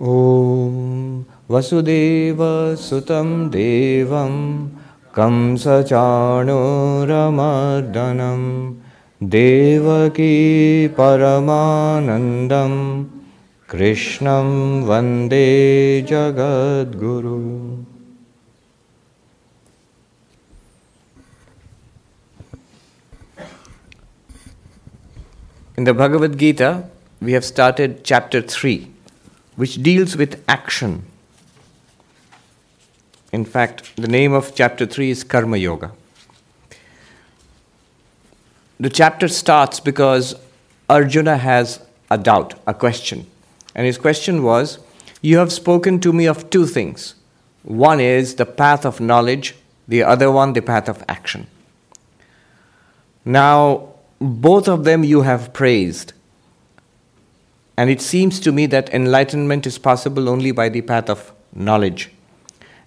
ॐ वसुदेवसुतं देवं कंसचाणूरमर्दनं देवकी परमानन्दं कृष्णं वंदे जगद्गुरु। In the Bhagavad Gita, we have started chapter 3, which deals with action. In fact, the name of chapter 3 is Karma Yoga. The chapter starts because Arjuna has a doubt, a question. And his question was You have spoken to me of two things. One is the path of knowledge, the other one, the path of action. Now, both of them you have praised. And it seems to me that enlightenment is possible only by the path of knowledge.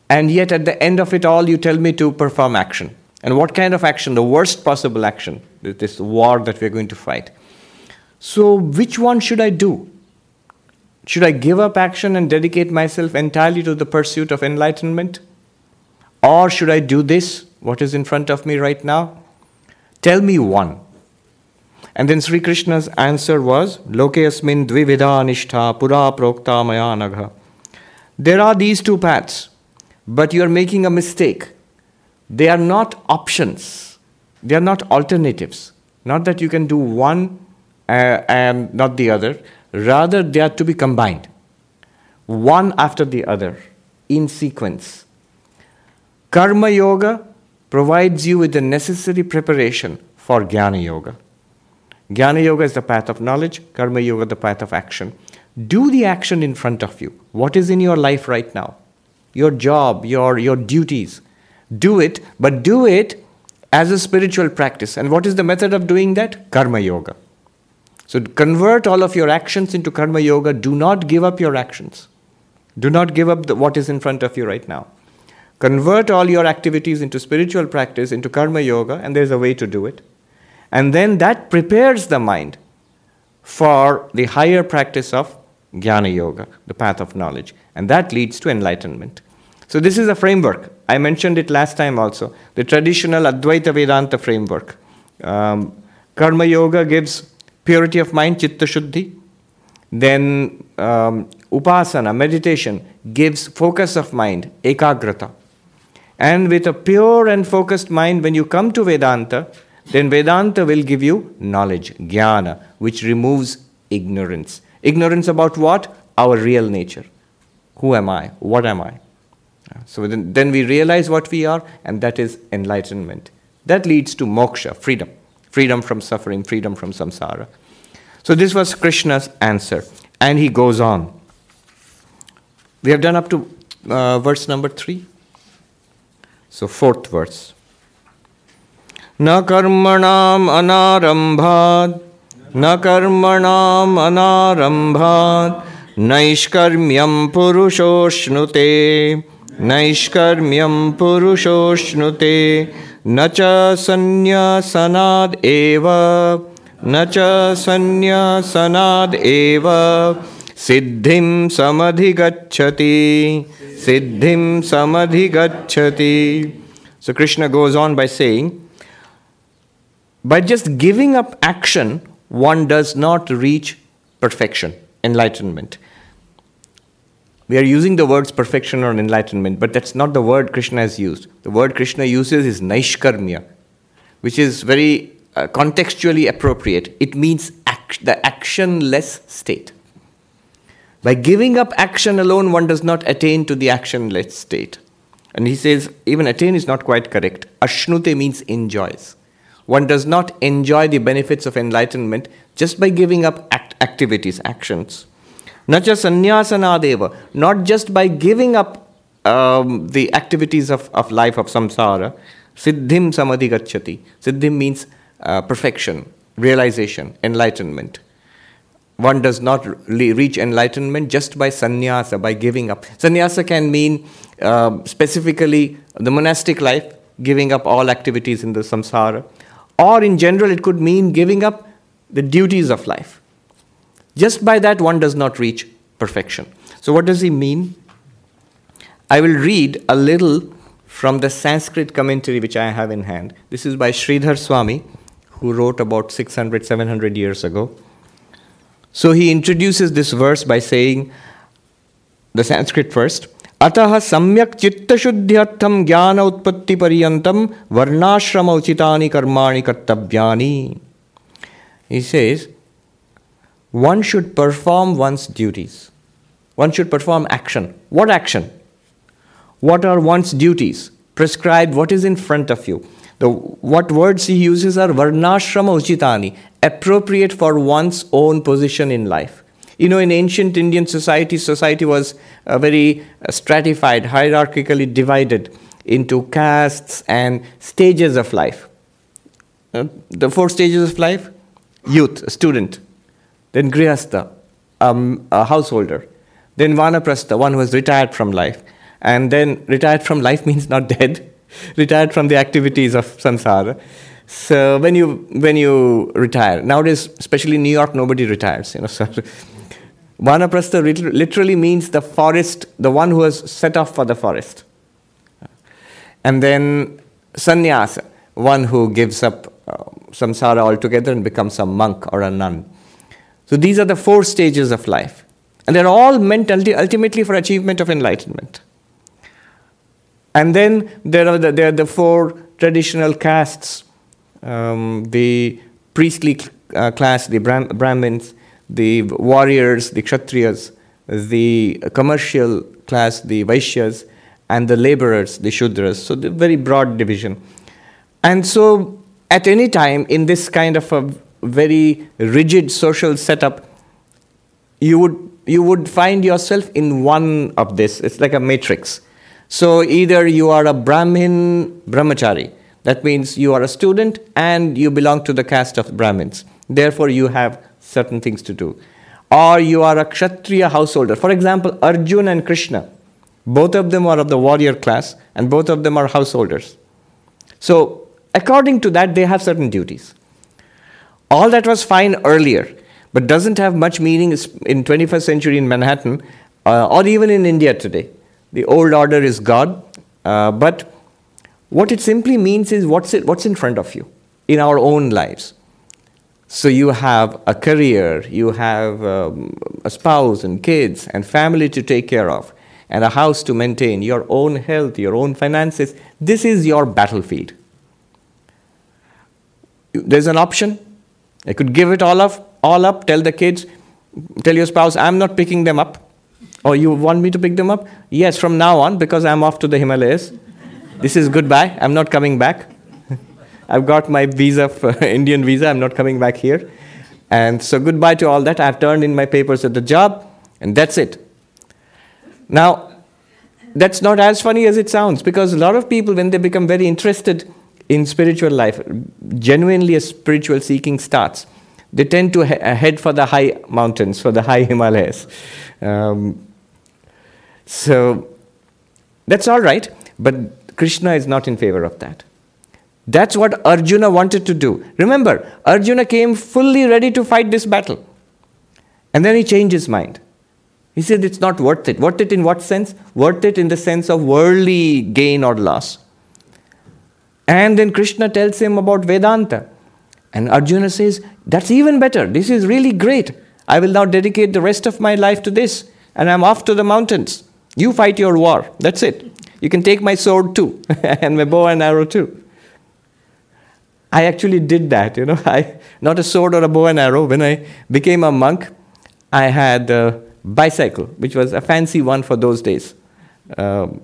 And yet, at the end of it all, you tell me to perform action. And what kind of action? The worst possible action, this war that we're going to fight. So, which one should I do? Should I give up action and dedicate myself entirely to the pursuit of enlightenment? Or should I do this, what is in front of me right now? Tell me one. And then Sri Krishna's answer was, Loke asmin dvividha nishtha pura prokta maya nagha. There are these two paths, but you are making a mistake. They are not options, they are not alternatives. Not that you can do one uh, and not the other, rather, they are to be combined, one after the other, in sequence. Karma Yoga provides you with the necessary preparation for Jnana Yoga. Jnana Yoga is the path of knowledge, Karma Yoga, the path of action. Do the action in front of you. What is in your life right now? Your job, your, your duties. Do it, but do it as a spiritual practice. And what is the method of doing that? Karma Yoga. So convert all of your actions into Karma Yoga. Do not give up your actions. Do not give up the, what is in front of you right now. Convert all your activities into spiritual practice, into Karma Yoga, and there's a way to do it. And then that prepares the mind for the higher practice of Jnana Yoga, the path of knowledge. And that leads to enlightenment. So, this is a framework. I mentioned it last time also the traditional Advaita Vedanta framework. Um, Karma Yoga gives purity of mind, Chitta Shuddhi. Then, um, Upasana, meditation, gives focus of mind, Ekagrata. And with a pure and focused mind, when you come to Vedanta, then Vedanta will give you knowledge, jnana, which removes ignorance. Ignorance about what? Our real nature. Who am I? What am I? So then, then we realize what we are, and that is enlightenment. That leads to moksha, freedom. Freedom from suffering, freedom from samsara. So this was Krishna's answer. And he goes on. We have done up to uh, verse number three. So, fourth verse. न कर्मणाम अनारंभात न कर्मणाम अनारंभात नैष्कर्म्यम पुरुषोष्णुते नैष्कर्म्यम पुरुषोष्णुते, न च संन्यसनाद एव, न च संन्यसनाद एव, सिद्धिं समधिगच्छति सिद्धिं समधिगच्छति। So Krishna goes on by saying by just giving up action, one does not reach perfection, enlightenment. We are using the words perfection or enlightenment, but that's not the word Krishna has used. The word Krishna uses is naishkarmya, which is very uh, contextually appropriate. It means act, the actionless state. By giving up action alone, one does not attain to the actionless state. And he says, even attain is not quite correct. Ashnute means enjoys. One does not enjoy the benefits of enlightenment just by giving up act- activities, actions. Not Nacha sanyasanadeva, not just by giving up um, the activities of, of life of samsara. Siddhim samadhi samadhigacchati. Siddhim means uh, perfection, realization, enlightenment. One does not re- reach enlightenment just by sannyasa, by giving up. Sannyasa can mean uh, specifically the monastic life, giving up all activities in the samsara or in general, it could mean giving up the duties of life. Just by that, one does not reach perfection. So, what does he mean? I will read a little from the Sanskrit commentary which I have in hand. This is by Sridhar Swami, who wrote about 600, 700 years ago. So he introduces this verse by saying, the Sanskrit first, अतः सम्यक् चित्तशुद्ध्यर्थं ज्ञान उत्पत्तिपर्यन्तं वर्णाश्रम उचितानि कर्माणि कर्तव्यानि He says, one should perform one's duties. One should perform action. What action? What are one's duties? Prescribe what is in front of you. The, what words he uses are varnashrama uchitani, appropriate for one's own position in life. You know, in ancient Indian society, society was uh, very uh, stratified, hierarchically divided into castes and stages of life. Uh, the four stages of life youth, a student, then grihastha, um, a householder, then vanaprastha, one who has retired from life, and then retired from life means not dead, retired from the activities of samsara. So when you when you retire nowadays, especially in New York, nobody retires. You know, so vanaprastha literally means the forest, the one who has set off for the forest. And then sannyasa, one who gives up uh, samsara altogether and becomes a monk or a nun. So these are the four stages of life. And they're all meant ultimately for achievement of enlightenment. And then there are the, there are the four traditional castes um, the priestly uh, class, the Brahm- Brahmins, the warriors, the Kshatriyas, the commercial class, the Vaishyas, and the laborers, the Shudras. So, the very broad division. And so, at any time in this kind of a very rigid social setup, you would, you would find yourself in one of this. It's like a matrix. So either you are a Brahmin brahmachari, that means you are a student and you belong to the caste of Brahmins. Therefore, you have certain things to do. Or you are a Kshatriya householder. For example, Arjun and Krishna, both of them are of the warrior class and both of them are householders. So, according to that, they have certain duties. All that was fine earlier, but doesn't have much meaning in 21st century in Manhattan uh, or even in India today. The old order is God, uh, but what it simply means is what's, it, what's in front of you in our own lives. So you have a career, you have um, a spouse and kids and family to take care of, and a house to maintain, your own health, your own finances. This is your battlefield. There's an option. I could give it all up, all up, tell the kids, tell your spouse, I'm not picking them up. Or you want me to pick them up? Yes, from now on, because I'm off to the Himalayas. This is goodbye. I'm not coming back. I've got my visa, for, Indian visa. I'm not coming back here. And so goodbye to all that. I've turned in my papers at the job, and that's it. Now, that's not as funny as it sounds because a lot of people, when they become very interested in spiritual life, genuinely a spiritual seeking starts, they tend to he- head for the high mountains, for the high Himalayas. Um, so that's all right, but Krishna is not in favor of that. That's what Arjuna wanted to do. Remember, Arjuna came fully ready to fight this battle. And then he changed his mind. He said it's not worth it. Worth it in what sense? Worth it in the sense of worldly gain or loss. And then Krishna tells him about Vedanta. And Arjuna says, That's even better. This is really great. I will now dedicate the rest of my life to this. And I'm off to the mountains. You fight your war. That's it. You can take my sword too, and my bow and arrow too. I actually did that, you know. I not a sword or a bow and arrow. When I became a monk, I had a bicycle, which was a fancy one for those days. Um,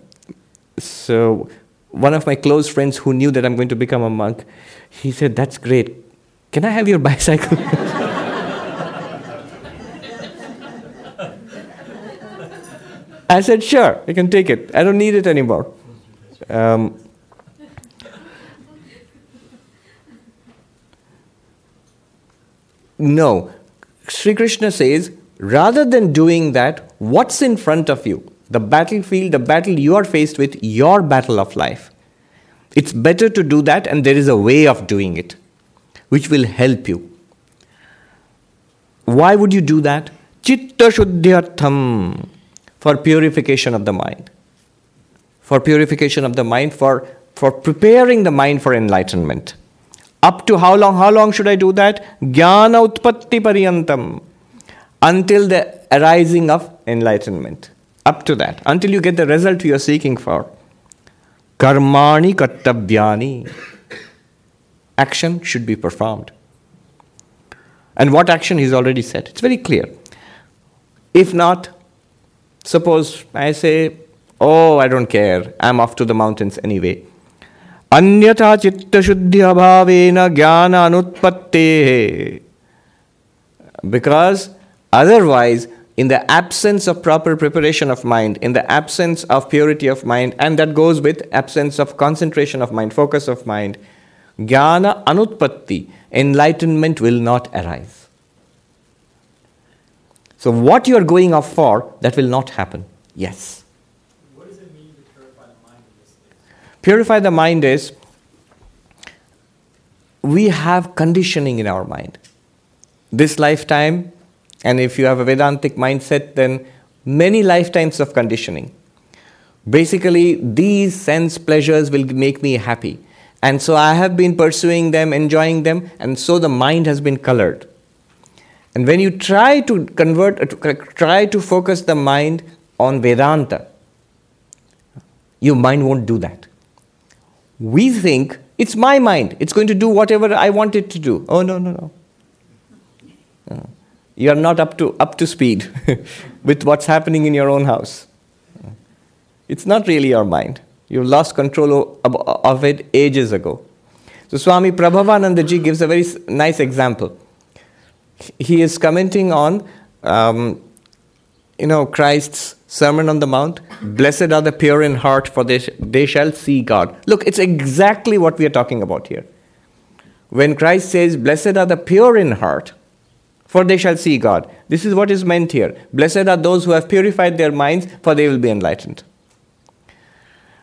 so one of my close friends who knew that I'm going to become a monk, he said, "That's great. Can I have your bicycle?" I said, sure, you can take it. I don't need it anymore. Um, no. Sri Krishna says, rather than doing that, what's in front of you? The battlefield, the battle you are faced with, your battle of life. It's better to do that, and there is a way of doing it which will help you. Why would you do that? Chitta Shuddhyartham for purification of the mind. For purification of the mind, for, for preparing the mind for enlightenment. Up to how long? How long should I do that? Jnana Utpatti Pariyantam. Until the arising of enlightenment. Up to that. Until you get the result you are seeking for. Karmani Kartavyani. Action should be performed. And what action he's already said. It's very clear. If not, suppose I say, Oh, I don't care, I'm off to the mountains anyway. अन्यथा चित्तशुद्धि अभावेन ज्ञान अनुत्पत्ते because otherwise in the absence of proper preparation of mind in the absence of purity of mind and that goes with absence of concentration of mind focus of mind jnana anutpatti enlightenment will not arise so what you are going off for that will not happen yes Purify the mind is we have conditioning in our mind. This lifetime, and if you have a Vedantic mindset, then many lifetimes of conditioning. Basically, these sense pleasures will make me happy. And so I have been pursuing them, enjoying them, and so the mind has been colored. And when you try to convert, uh, try to focus the mind on Vedanta, your mind won't do that we think it's my mind, it's going to do whatever I want it to do. Oh, no, no, no. You are not up to, up to speed with what's happening in your own house. It's not really your mind. You lost control of it ages ago. So Swami Prabhavanandaji gives a very nice example. He is commenting on, um, you know, Christ's Sermon on the Mount. Blessed are the pure in heart, for they, sh- they shall see God. Look, it's exactly what we are talking about here. When Christ says, Blessed are the pure in heart, for they shall see God. This is what is meant here. Blessed are those who have purified their minds, for they will be enlightened.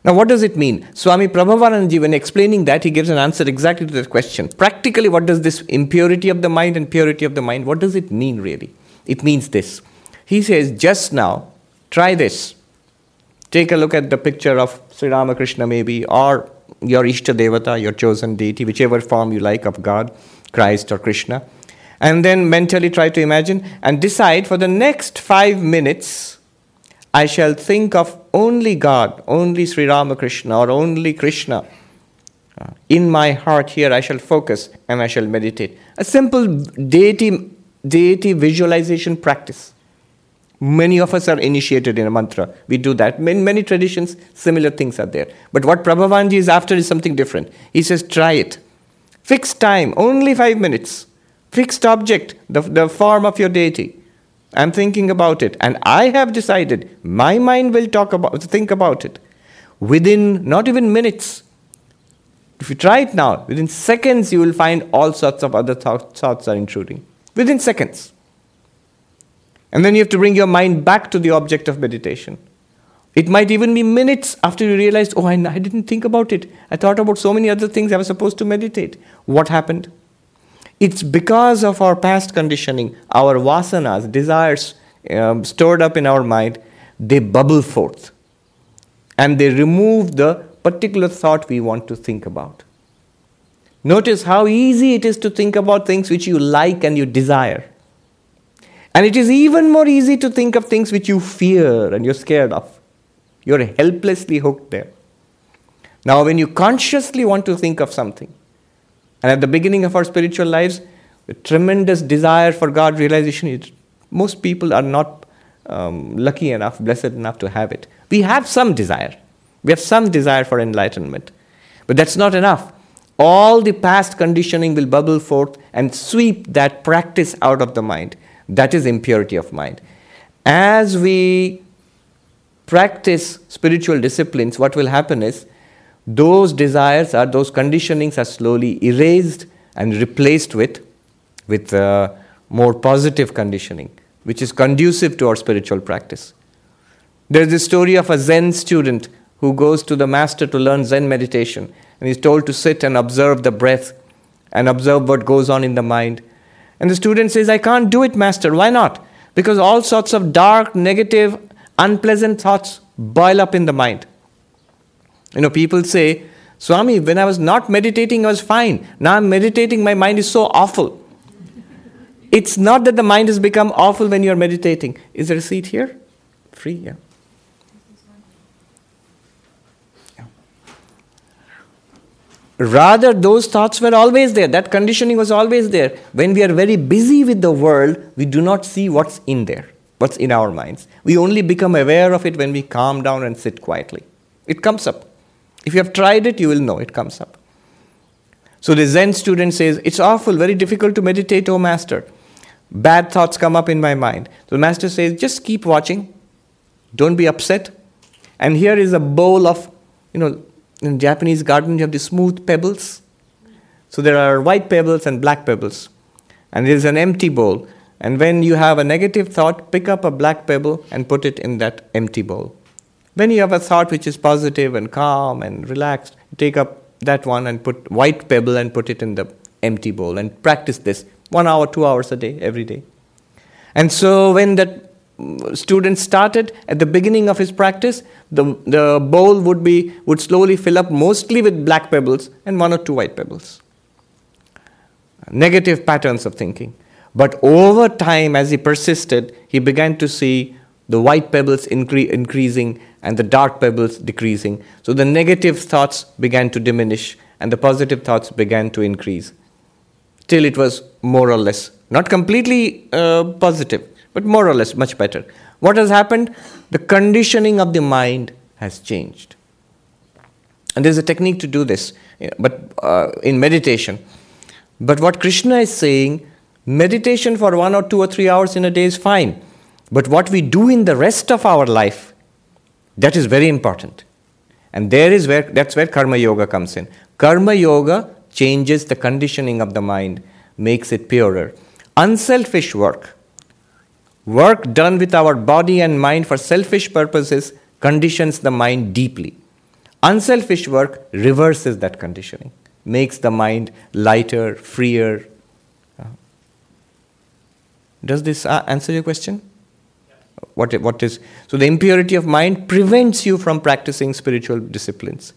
Now, what does it mean? Swami Prabhavanandaji, when explaining that, he gives an answer exactly to that question. Practically, what does this impurity of the mind and purity of the mind, what does it mean really? It means this. He says, just now, Try this. Take a look at the picture of Sri Ramakrishna, maybe, or your Ishta Devata, your chosen deity, whichever form you like of God, Christ or Krishna. And then mentally try to imagine and decide for the next five minutes, I shall think of only God, only Sri Ramakrishna, or only Krishna. Uh, in my heart here, I shall focus and I shall meditate. A simple deity, deity visualization practice. Many of us are initiated in a mantra. We do that. Many traditions, similar things are there. But what Prabhavanji is after is something different. He says, try it. Fixed time, only five minutes. Fixed object, the, the form of your deity. I'm thinking about it. And I have decided my mind will talk about think about it. Within not even minutes. If you try it now, within seconds you will find all sorts of other thoughts are intruding. Within seconds. And then you have to bring your mind back to the object of meditation. It might even be minutes after you realize, oh, I, I didn't think about it. I thought about so many other things I was supposed to meditate. What happened? It's because of our past conditioning, our vasanas, desires um, stored up in our mind, they bubble forth. And they remove the particular thought we want to think about. Notice how easy it is to think about things which you like and you desire. And it is even more easy to think of things which you fear and you're scared of. You're helplessly hooked there. Now, when you consciously want to think of something, and at the beginning of our spiritual lives, the tremendous desire for God realization, is, most people are not um, lucky enough, blessed enough to have it. We have some desire. We have some desire for enlightenment. But that's not enough. All the past conditioning will bubble forth and sweep that practice out of the mind. That is impurity of mind. As we practice spiritual disciplines, what will happen is those desires or those conditionings are slowly erased and replaced with, with uh, more positive conditioning, which is conducive to our spiritual practice. There's the story of a Zen student who goes to the master to learn Zen meditation, and he's told to sit and observe the breath and observe what goes on in the mind. And the student says, I can't do it, master. Why not? Because all sorts of dark, negative, unpleasant thoughts boil up in the mind. You know, people say, Swami, when I was not meditating, I was fine. Now I'm meditating, my mind is so awful. It's not that the mind has become awful when you're meditating. Is there a seat here? Free, yeah. Rather, those thoughts were always there. That conditioning was always there. When we are very busy with the world, we do not see what's in there, what's in our minds. We only become aware of it when we calm down and sit quietly. It comes up. If you have tried it, you will know it comes up. So the Zen student says, It's awful, very difficult to meditate, oh master. Bad thoughts come up in my mind. So the master says, Just keep watching. Don't be upset. And here is a bowl of, you know, in Japanese garden, you have the smooth pebbles. So there are white pebbles and black pebbles. And there is an empty bowl. And when you have a negative thought, pick up a black pebble and put it in that empty bowl. When you have a thought which is positive and calm and relaxed, take up that one and put white pebble and put it in the empty bowl and practice this one hour, two hours a day, every day. And so when that student started at the beginning of his practice, the, the bowl would be would slowly fill up mostly with black pebbles and one or two white pebbles. Negative patterns of thinking. But over time, as he persisted, he began to see the white pebbles incre- increasing and the dark pebbles decreasing. So the negative thoughts began to diminish and the positive thoughts began to increase. Till it was more or less, not completely uh, positive, but more or less much better. What has happened? The conditioning of the mind has changed. And there's a technique to do this, but uh, in meditation. But what Krishna is saying, meditation for one or two or three hours in a day is fine. But what we do in the rest of our life, that is very important. And there is where that's where karma yoga comes in. Karma yoga changes the conditioning of the mind, makes it purer. Unselfish work Work done with our body and mind for selfish purposes conditions the mind deeply. Unselfish work reverses that conditioning, makes the mind lighter, freer. Does this uh, answer your question? What, what is so the impurity of mind prevents you from practicing spiritual disciplines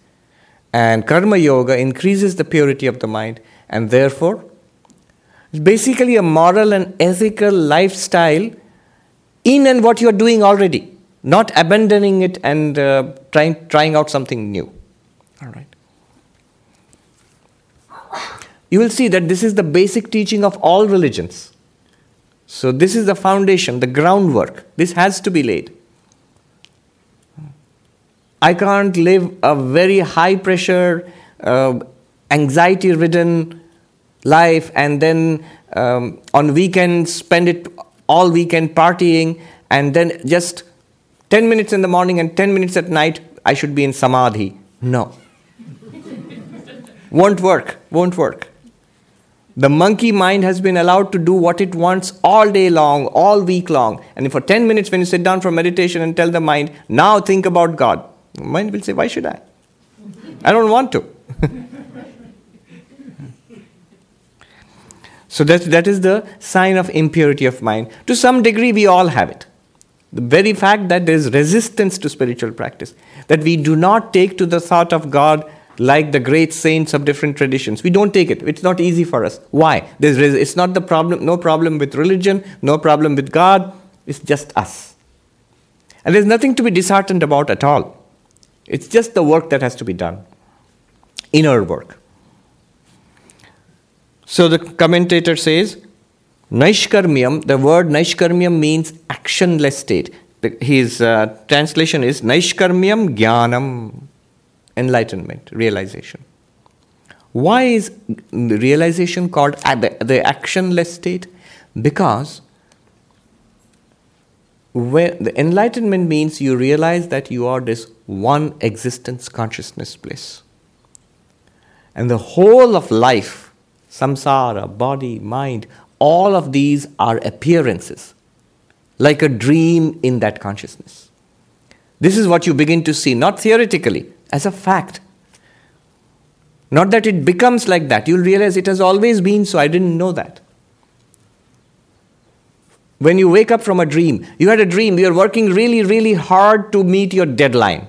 and karma yoga increases the purity of the mind and therefore it's basically a moral and ethical lifestyle in and what you're doing already, not abandoning it and uh, trying, trying out something new. All right. You will see that this is the basic teaching of all religions. So, this is the foundation, the groundwork. This has to be laid. I can't live a very high pressure, uh, anxiety ridden life and then um, on weekends spend it all weekend partying, and then just 10 minutes in the morning and 10 minutes at night, I should be in samadhi. No. won't work, won't work. The monkey mind has been allowed to do what it wants all day long, all week long. And for 10 minutes, when you sit down for meditation and tell the mind, now think about God, the mind will say, Why should I? I don't want to. So that, that is the sign of impurity of mind. To some degree, we all have it. The very fact that there is resistance to spiritual practice, that we do not take to the thought of God like the great saints of different traditions. We don't take it. It's not easy for us. Why? There's, it's not the problem, no problem with religion, no problem with God. It's just us. And there's nothing to be disheartened about at all. It's just the work that has to be done. Inner work. So the commentator says, Naishkarmyam, the word Naishkarmyam means actionless state. His uh, translation is Naishkarmyam Jnanam, enlightenment, realization. Why is realization called the, the actionless state? Because the enlightenment means you realize that you are this one existence consciousness bliss. And the whole of life samsara, body, mind, all of these are appearances, like a dream in that consciousness. This is what you begin to see, not theoretically, as a fact. Not that it becomes like that. You'll realize it has always been so. I didn't know that. When you wake up from a dream, you had a dream, you're working really, really hard to meet your deadline.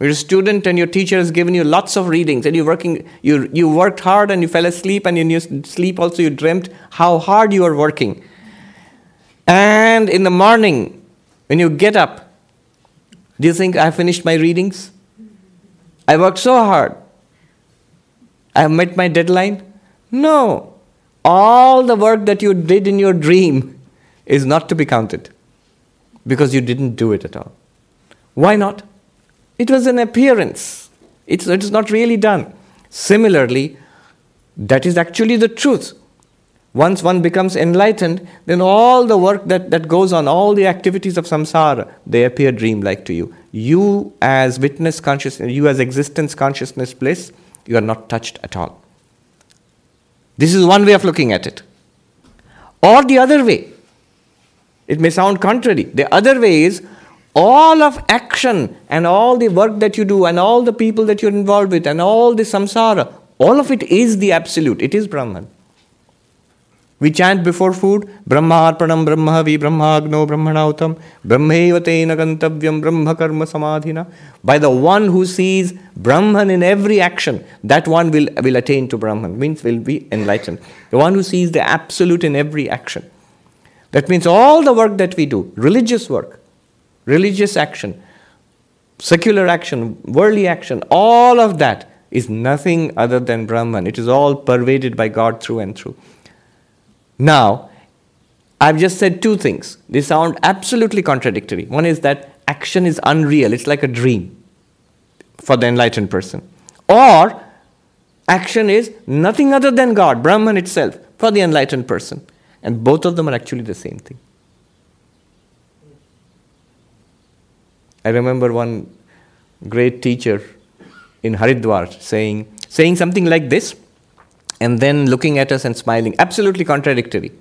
You're a student and your teacher has given you lots of readings and you're working, you, you worked hard and you fell asleep and in your sleep also you dreamt how hard you are working. And in the morning, when you get up, do you think I finished my readings? I worked so hard. I have met my deadline? No. All the work that you did in your dream is not to be counted because you didn't do it at all. Why not? It was an appearance, it's, it's not really done. Similarly, that is actually the truth. Once one becomes enlightened, then all the work that, that goes on, all the activities of samsara, they appear dreamlike to you. You, as witness consciousness, you, as existence consciousness bliss, you are not touched at all. This is one way of looking at it. Or the other way, it may sound contrary. The other way is all of action and all the work that you do and all the people that you're involved with and all the samsara, all of it is the absolute. It is Brahman. We chant before food, Brahmarpanam Brahmavi Brahmagno Brahmanautam Brahmevatena Gantavyam Brahma Karma Samadhina. By the one who sees Brahman in every action, that one will, will attain to Brahman, means will be enlightened. The one who sees the absolute in every action. That means all the work that we do, religious work, religious action, secular action, worldly action, all of that is nothing other than Brahman. It is all pervaded by God through and through. Now, I've just said two things. They sound absolutely contradictory. One is that action is unreal, it's like a dream for the enlightened person. Or action is nothing other than God, Brahman itself, for the enlightened person. And both of them are actually the same thing. I remember one great teacher in Haridwar saying, saying something like this, and then looking at us and smiling, absolutely contradictory.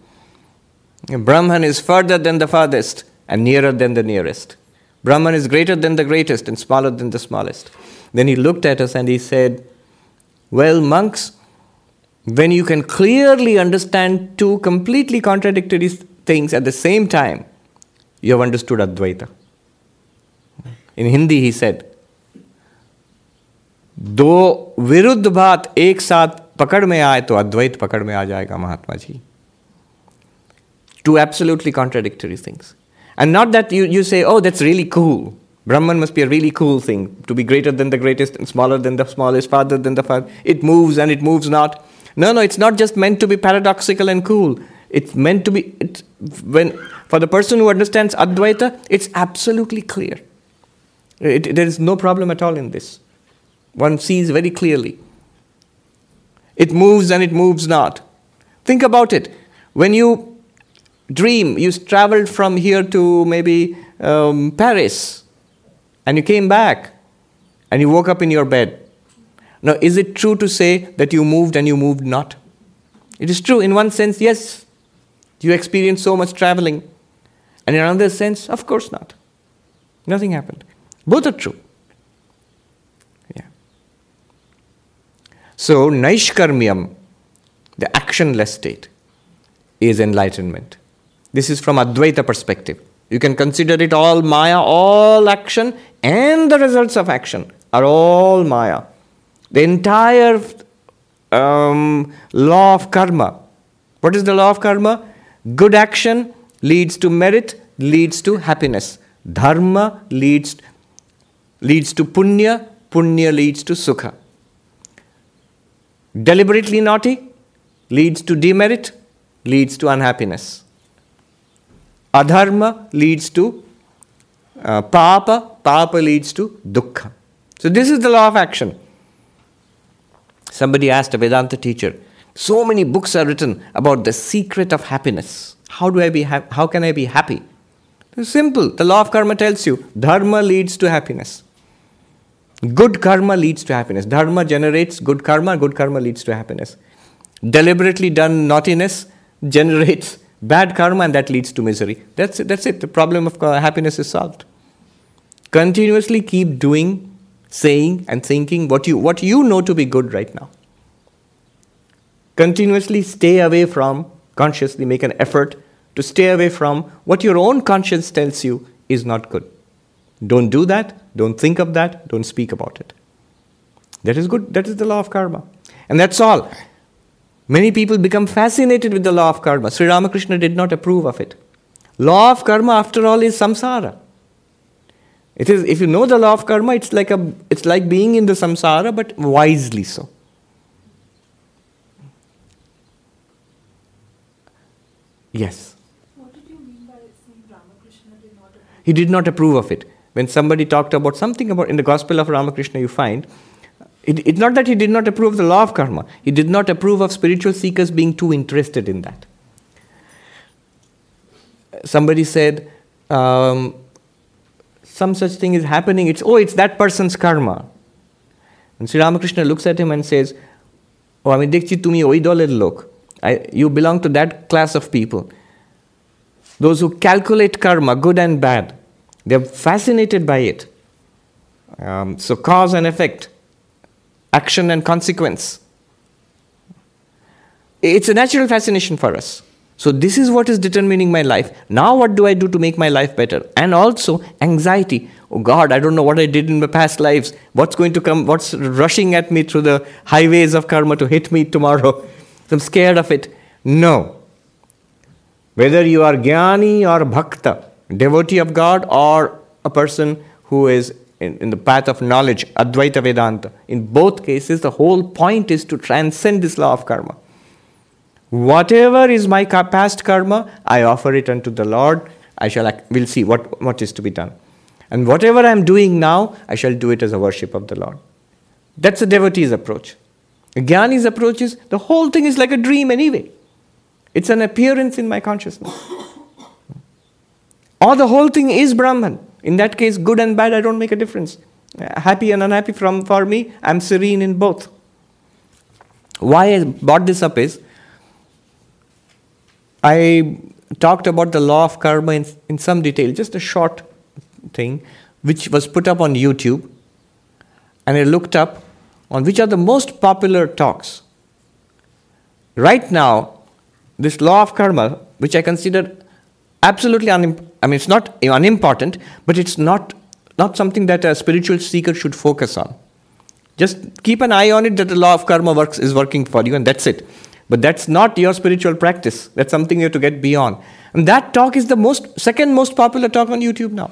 Brahman is further than the farthest and nearer than the nearest. Brahman is greater than the greatest and smaller than the smallest. Then he looked at us and he said, Well, monks, when you can clearly understand two completely contradictory things at the same time, you have understood Advaita. In Hindi he said दो विरुद्ध बात एक साथ पकड़ में आए तो अद्वैत पकड़ में आ जाएगा Mahatma ji two absolutely contradictory things and not that you you say oh that's really cool Brahman must be a really cool thing to be greater than the greatest and smaller than the smallest farther than the farther it moves and it moves not no no it's not just meant to be paradoxical and cool it's meant to be it's when for the person who understands Advaita it's absolutely clear It, there is no problem at all in this. One sees very clearly. It moves and it moves not. Think about it. When you dream, you traveled from here to maybe um, Paris, and you came back, and you woke up in your bed. Now, is it true to say that you moved and you moved not? It is true. In one sense, yes. You experienced so much traveling. And in another sense, of course not. Nothing happened. Both are true. Yeah. So, Naishkarmyam, the actionless state, is enlightenment. This is from Advaita perspective. You can consider it all Maya, all action, and the results of action are all Maya. The entire um, law of karma. What is the law of karma? Good action leads to merit, leads to happiness. Dharma leads, leads to punya, punya leads to sukha. Deliberately naughty leads to demerit, leads to unhappiness. Adharma leads to uh, papa, papa leads to dukkha. So, this is the law of action. Somebody asked a Vedanta teacher, so many books are written about the secret of happiness. How do I be ha- how can I be happy? It's simple. The law of karma tells you dharma leads to happiness. Good karma leads to happiness. Dharma generates good karma, good karma leads to happiness. Deliberately done naughtiness generates bad karma and that leads to misery. That's it. That's it. The problem of uh, happiness is solved. Continuously keep doing saying and thinking what you, what you know to be good right now. Continuously stay away from, consciously make an effort to stay away from what your own conscience tells you is not good. Don't do that, don't think of that, don't speak about it. That is good, that is the law of karma. And that's all. Many people become fascinated with the law of karma. Sri Ramakrishna did not approve of it. Law of karma, after all, is samsara. It is if you know the law of karma, it's like a it's like being in the samsara, but wisely so. Yes. What did you mean by saying Ramakrishna did not approve? He did not approve of it When somebody talked about something about in the Gospel of Ramakrishna, you find it, it's not that he did not approve the law of karma. He did not approve of spiritual seekers being too interested in that. Somebody said, um, some such thing is happening. It's oh, it's that person's karma. And Sri Ramakrishna looks at him and says, Oh, আমি দেখছি তুমি ওই দলের লোক you belong to that class of people. Those who calculate karma, good and bad, they're fascinated by it. Um, so, cause and effect, action and consequence. It's a natural fascination for us. So, this is what is determining my life. Now, what do I do to make my life better? And also, anxiety. Oh God, I don't know what I did in my past lives. What's going to come? What's rushing at me through the highways of karma to hit me tomorrow? I'm scared of it. No. Whether you are jnani or bhakta, devotee of God, or a person who is in, in the path of knowledge, Advaita Vedanta, in both cases, the whole point is to transcend this law of karma. Whatever is my past karma, I offer it unto the Lord. I shall we'll see what, what is to be done. And whatever I am doing now, I shall do it as a worship of the Lord. That's a devotee's approach. A jnani's approach is the whole thing is like a dream anyway. It's an appearance in my consciousness. Or the whole thing is Brahman. In that case, good and bad, I don't make a difference. Happy and unhappy from for me, I'm serene in both. Why I brought this up is I talked about the law of karma in, in some detail, just a short thing, which was put up on YouTube. And I looked up on which are the most popular talks. Right now, this law of karma, which I consider absolutely I mean, it's not unimportant, but it's not, not something that a spiritual seeker should focus on. Just keep an eye on it that the law of karma works is working for you, and that's it. But that's not your spiritual practice. That's something you have to get beyond. And that talk is the most second most popular talk on YouTube now.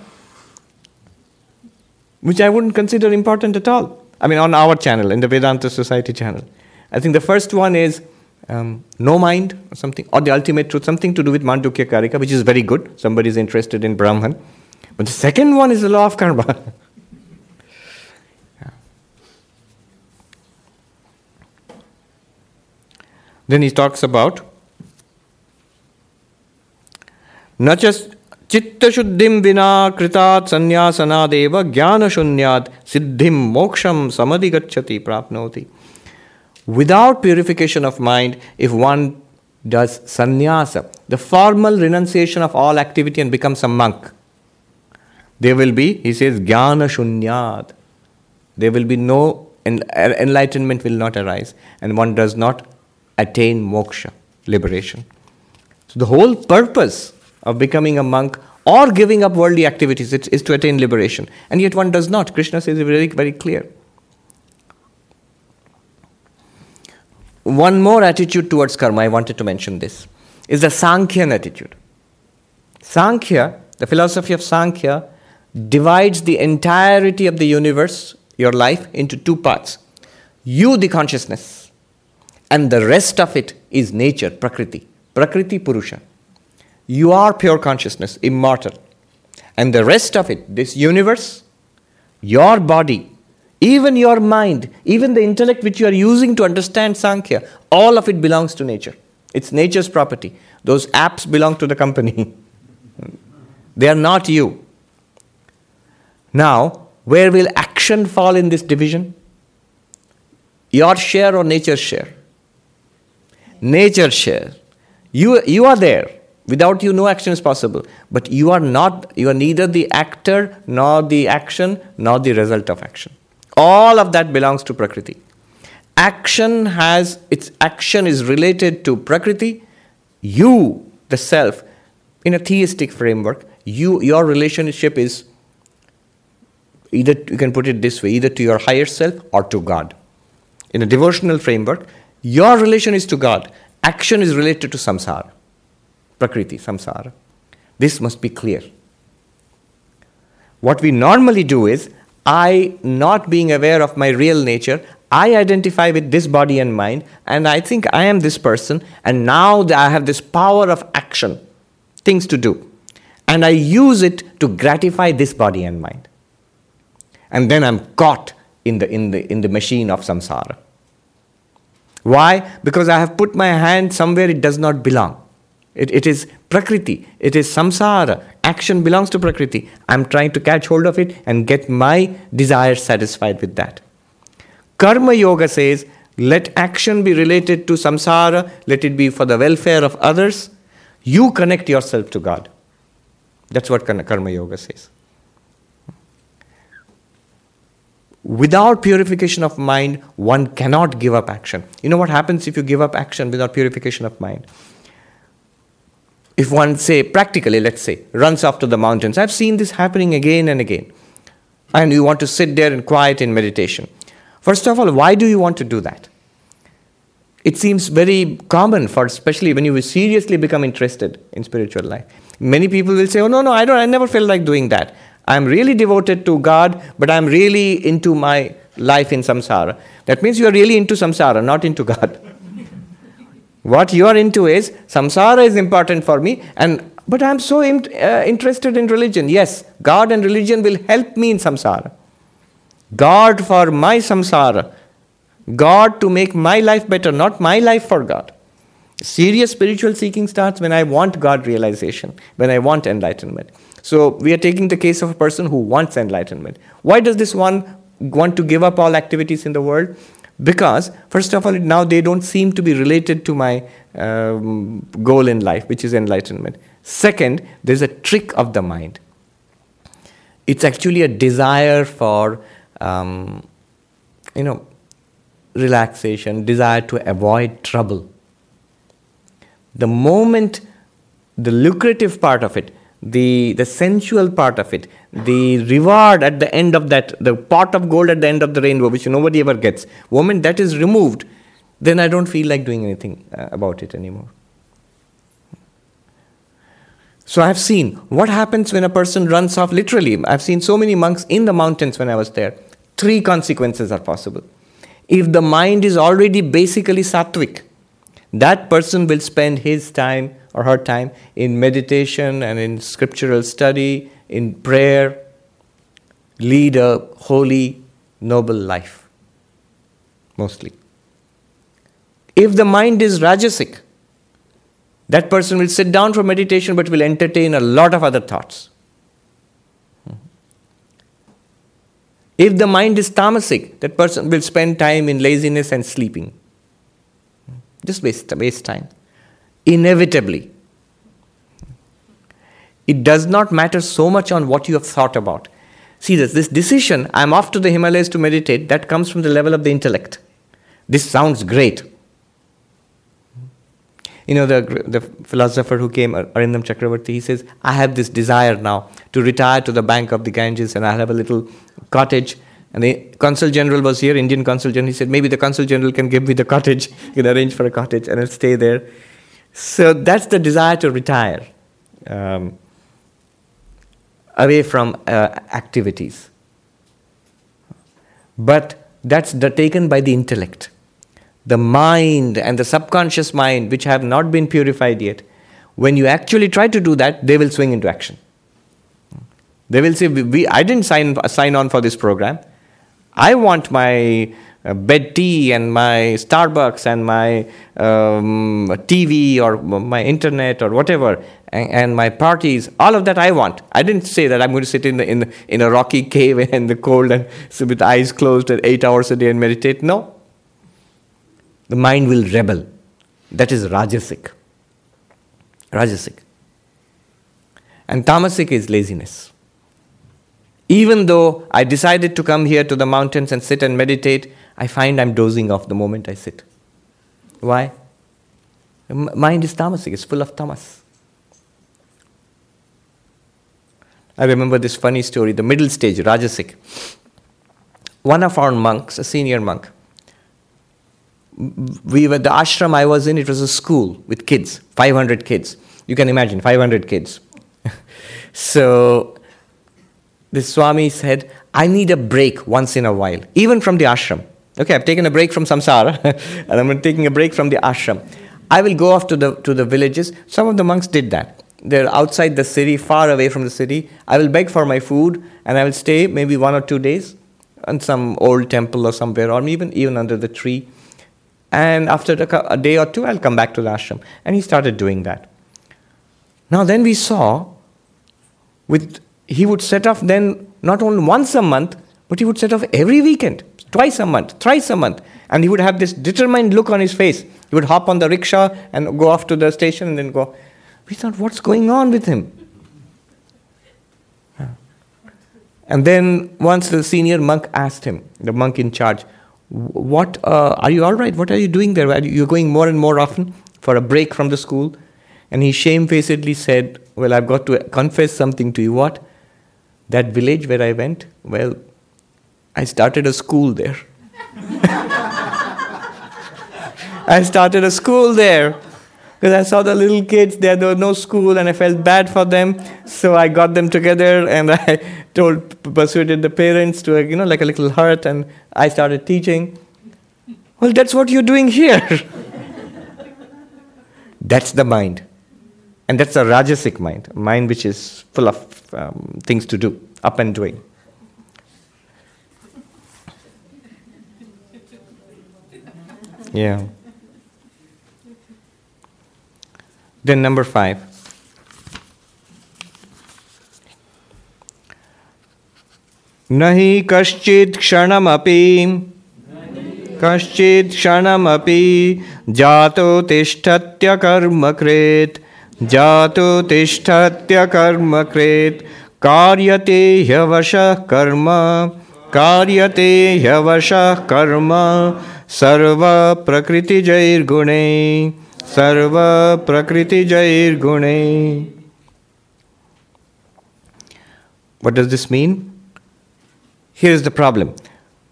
Which I wouldn't consider important at all. I mean on our channel, in the Vedanta Society channel. I think the first one is um, no mind or something, or the ultimate truth, something to do with Mandukya Karika, which is very good. Somebody is interested in Brahman. But the second one is the law of karma. Then he talks about न च चित्तशुद्धिं विना कृतात् संन्यासनादेव ज्ञानशून्यात् सिद्धिं मोक्षं समधिगच्छति प्राप्नोति Without purification of mind, if one does sannyasa, the formal renunciation of all activity and becomes a monk, there will be, he says, jnana shunyad. There will be no er-, enlightenment will not arise, and one does not attain moksha, liberation. So the whole purpose of becoming a monk or giving up worldly activities is, is to attain liberation. And yet one does not. Krishna says it very, very clear. One more attitude towards karma, I wanted to mention this, is the Sankhyan attitude. Sankhya, the philosophy of Sankhya, divides the entirety of the universe, your life, into two parts. You, the consciousness, and the rest of it is nature, Prakriti. Prakriti Purusha. You are pure consciousness, immortal. And the rest of it, this universe, your body, even your mind, even the intellect which you are using to understand Sankhya, all of it belongs to nature. It's nature's property. Those apps belong to the company. they are not you. Now, where will action fall in this division? Your share or nature's share? Nature's share. You, you are there. Without you, no action is possible. But you are not, you are neither the actor, nor the action, nor the result of action. All of that belongs to Prakriti. Action has, its action is related to Prakriti. You, the self, in a theistic framework, you, your relationship is either, you can put it this way, either to your higher self or to God. In a devotional framework, your relation is to God, action is related to samsara, prakriti, samsara. This must be clear. What we normally do is, I, not being aware of my real nature, I identify with this body and mind, and I think I am this person, and now I have this power of action, things to do. And I use it to gratify this body and mind. And then I'm caught in the, in the, in the machine of samsara. Why? Because I have put my hand somewhere it does not belong. It, it is Prakriti, it is samsara. Action belongs to Prakriti. I'm trying to catch hold of it and get my desires satisfied with that. Karma Yoga says, let action be related to samsara, let it be for the welfare of others. You connect yourself to God. That's what Karma Yoga says. Without purification of mind, one cannot give up action. You know what happens if you give up action without purification of mind? If one say practically let's say runs off to the mountains i've seen this happening again and again. And you want to sit there in quiet in meditation. First of all why do you want to do that? It seems very common for especially when you seriously become interested in spiritual life. Many people will say oh no no i don't i never felt like doing that. I'm really devoted to god but i'm really into my life in samsara. That means you are really into samsara not into god what you are into is samsara is important for me, and but I'm so in, uh, interested in religion. Yes, God and religion will help me in samsara. God for my samsara. God to make my life better, not my life for God. Serious spiritual seeking starts when I want God realization, when I want enlightenment. So we are taking the case of a person who wants enlightenment. Why does this one want to give up all activities in the world? Because first of all now they don't seem to be related to my um, goal in life which is enlightenment. Second there's a trick of the mind. It's actually a desire for um, you know relaxation desire to avoid trouble. The moment the lucrative part of it the, the sensual part of it, the reward at the end of that, the pot of gold at the end of the rainbow, which nobody ever gets, moment that is removed, then I don't feel like doing anything uh, about it anymore. So I've seen what happens when a person runs off literally. I've seen so many monks in the mountains when I was there. Three consequences are possible. If the mind is already basically sattvic, that person will spend his time or her time in meditation and in scriptural study, in prayer, lead a holy, noble life. Mostly. If the mind is rajasic, that person will sit down for meditation but will entertain a lot of other thoughts. If the mind is tamasic, that person will spend time in laziness and sleeping. Just waste, waste time inevitably. It does not matter so much on what you have thought about. See this, this decision, I'm off to the Himalayas to meditate, that comes from the level of the intellect. This sounds great. You know, the, the philosopher who came, Arindam Chakravarti, he says, I have this desire now to retire to the bank of the Ganges and I'll have a little cottage. And the consul general was here, Indian consul general. He said, maybe the consul general can give me the cottage, can arrange for a cottage, and I'll stay there. So that's the desire to retire um, away from uh, activities. But that's the, taken by the intellect. The mind and the subconscious mind, which have not been purified yet, when you actually try to do that, they will swing into action. They will say, we, I didn't sign, sign on for this program. I want my uh, bed tea and my Starbucks and my um, TV or my internet or whatever and, and, my parties, all of that I want. I didn't say that I'm going to sit in, the, in, in a rocky cave in the cold and sit with eyes closed at eight hours a day and meditate. No. The mind will rebel. That is Rajasic. Rajasic. And Tamasic is laziness. Even though I decided to come here to the mountains and sit and meditate, I find I'm dozing off the moment I sit. Why? Mind is tamasic, it's full of tamas. I remember this funny story, the middle stage, Rajasic. One of our monks, a senior monk, we were the ashram I was in, it was a school with kids, 500 kids. You can imagine, 500 kids. so the Swami said, I need a break once in a while, even from the ashram. Okay, I've taken a break from samsara, and I'm taking a break from the ashram. I will go off to the, to the villages. Some of the monks did that. They're outside the city, far away from the city. I will beg for my food, and I will stay maybe one or two days in some old temple or somewhere, or even, even under the tree. And after a, a day or two, I'll come back to the ashram. And he started doing that. Now, then we saw with he would set off then not only once a month, but he would set off every weekend, twice a month, thrice a month. And he would have this determined look on his face. He would hop on the rickshaw and go off to the station and then go. We thought, what's going on with him? And then once the senior monk asked him, the monk in charge, what uh, are you all right? What are you doing there? Are you going more and more often for a break from the school? And he shamefacedly said, Well, I've got to confess something to you. What? That village where I went, well, I started a school there. I started a school there because I saw the little kids there. There was no school, and I felt bad for them. So I got them together, and I told, persuaded the parents to, you know, like a little hurt, and I started teaching. Well, that's what you're doing here. that's the mind. And that's a Rajasic mind, a mind which is full of um, things to do, up and doing. Yeah. Then, number five. नहि कश्चित् क्षणमपि कश्चित् क्षणमपि जातो तिष्ठत्यकर्मकृत् जातो तिष्ठत्यकर्मकृत् कार्यते ह्यवशः कर्म कार्यते ह्यवशः कर्म सर्वप्रकृतिजैर्गुणे सर्वप्रकृतिजैर्गुणे What does this mean? Here is the problem.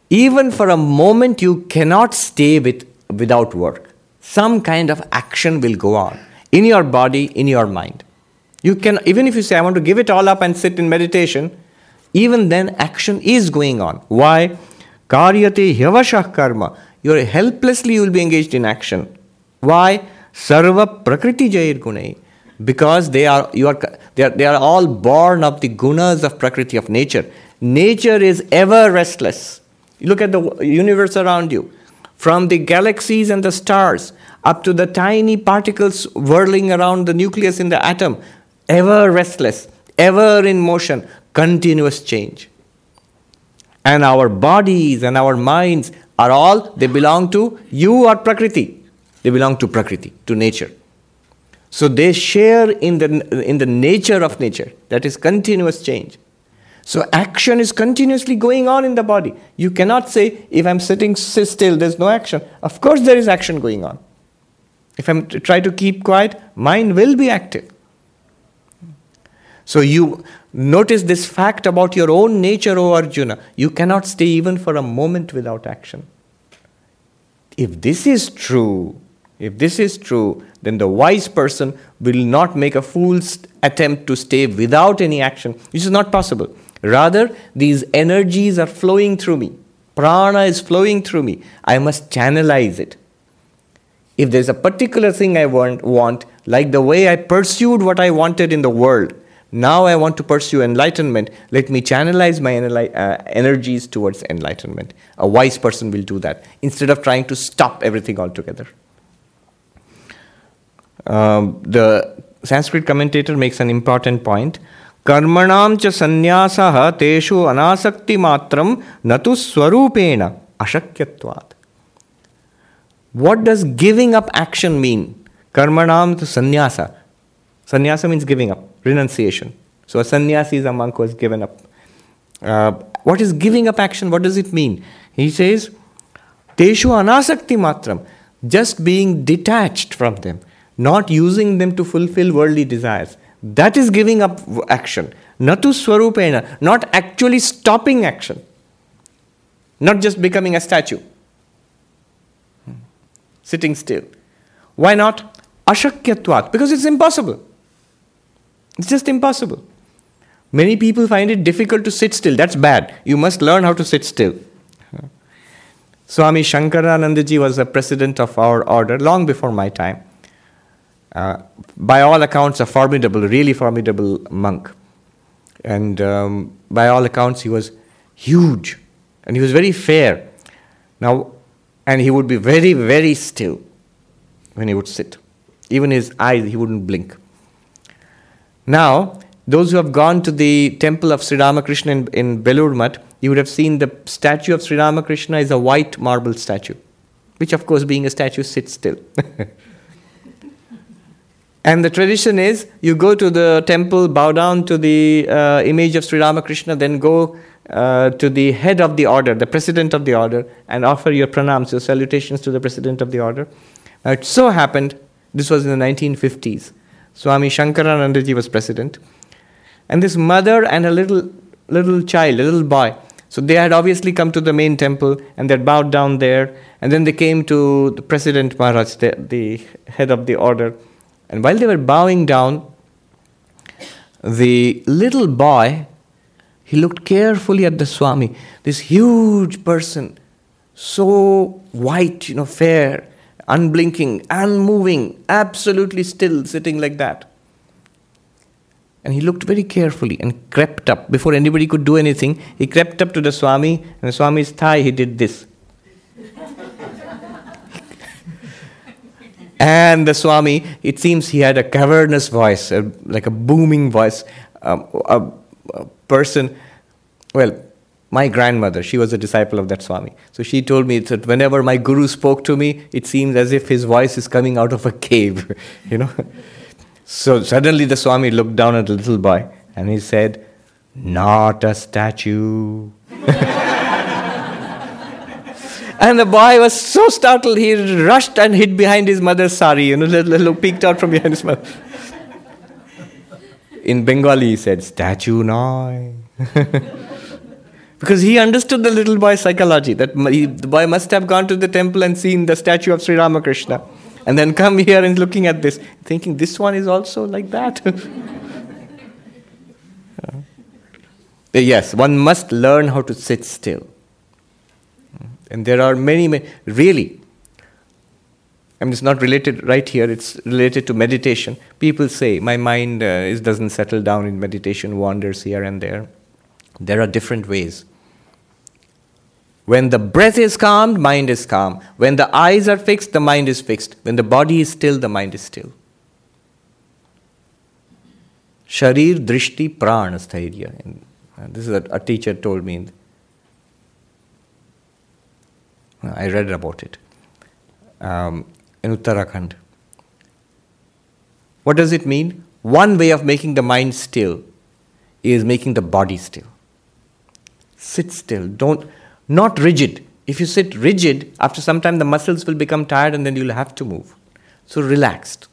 Even for a moment, you cannot stay with, without work. Some kind of action will go on in your body, in your mind. You can, even if you say, I want to give it all up and sit in meditation, even then action is going on. Why? Karyate hyavashah karma. You're helplessly you will be engaged in action. Why? Sarva prakriti jair gunai. Because they are you are they are they are all born of the gunas of prakriti of nature. Nature is ever restless. You look at the universe around you, from the galaxies and the stars up to the tiny particles whirling around the nucleus in the atom, ever restless, ever in motion, continuous change. And our bodies and our minds are all, they belong to you or Prakriti. They belong to Prakriti, to nature. So they share in the, in the nature of nature, that is continuous change. So action is continuously going on in the body. You cannot say, if I'm sitting still, there's no action. Of course, there is action going on. If I try to keep quiet, mind will be active. So you notice this fact about your own nature, O Arjuna. You cannot stay even for a moment without action. If this is true, if this is true, then the wise person will not make a fool's attempt to stay without any action, which is not possible. Rather, these energies are flowing through me. Prana is flowing through me. I must channelize it. If there's a particular thing I want, want, like the way I pursued what I wanted in the world, now I want to pursue enlightenment. Let me channelize my uh, energies towards enlightenment. A wise person will do that instead of trying to stop everything altogether. Um, the Sanskrit commentator makes an important point. कर्मणां च संन्यासः तेषु अनासक्तिमात्रं न तु स्वरूपेण अशक्यत्वात् What does giving up action mean? Karmanam to sannyasa. Sannyasa means giving up, renunciation. So a sannyasi is a monk who has given up. Uh, what is giving up action? What does it mean? He says, Teshu anasakti matram, just being detached from them, not using them to fulfill worldly desires. That is giving up action. Natu swarupena, not actually stopping action, not just becoming a statue, sitting still. Why not? Ashakyatvat, because it's impossible. It's just impossible. Many people find it difficult to sit still. That's bad. You must learn how to sit still. Swami Shankaranandaji was the president of our order long before my time. Uh, by all accounts, a formidable, really formidable monk. And um, by all accounts, he was huge and he was very fair. Now, and he would be very, very still when he would sit. Even his eyes, he wouldn't blink. Now, those who have gone to the temple of Sri Ramakrishna in, in Belur you would have seen the statue of Sri Ramakrishna is a white marble statue, which, of course, being a statue, sits still. and the tradition is you go to the temple, bow down to the uh, image of Sri Ramakrishna, then go uh, to the head of the order, the president of the order, and offer your pranams, your salutations to the president of the order. Now, it so happened, this was in the 1950s, Swami Shankaranandaji was president and this mother and a little little child, a little boy. So they had obviously come to the main temple and they had bowed down there. And then they came to the President Maharaj, the, the head of the order. And while they were bowing down, the little boy, he looked carefully at the Swami, this huge person, so white, you know, fair, unblinking, unmoving, absolutely still, sitting like that. And he looked very carefully and crept up. Before anybody could do anything, he crept up to the Swami, and the Swami's thigh, he did this. and the Swami, it seems he had a cavernous voice, a, like a booming voice. Um, a, a person, well, my grandmother, she was a disciple of that Swami. So she told me that whenever my guru spoke to me, it seems as if his voice is coming out of a cave, you know. So suddenly the Swami looked down at the little boy and he said, Not a statue. and the boy was so startled, he rushed and hid behind his mother's sari, you know, little, peeked out from behind his mother. In Bengali, he said, Statue noy. because he understood the little boy's psychology, that he, the boy must have gone to the temple and seen the statue of Sri Ramakrishna and then come here and looking at this, thinking this one is also like that. yes, one must learn how to sit still. And there are many, many really, I mean, it's not related right here, it's related to meditation. People say, my mind uh, is, doesn't settle down in meditation, wanders here and there. There are different ways. When the breath is calm, mind is calm. When the eyes are fixed, the mind is fixed. When the body is still, the mind is still. Sharir drishti prana sthairya. This is a, a teacher told me. I read about it um, in Uttarakhand. What does it mean? One way of making the mind still is making the body still. Sit still. Don't not rigid. If you sit rigid, after some time the muscles will become tired and then you'll have to move. So relaxed.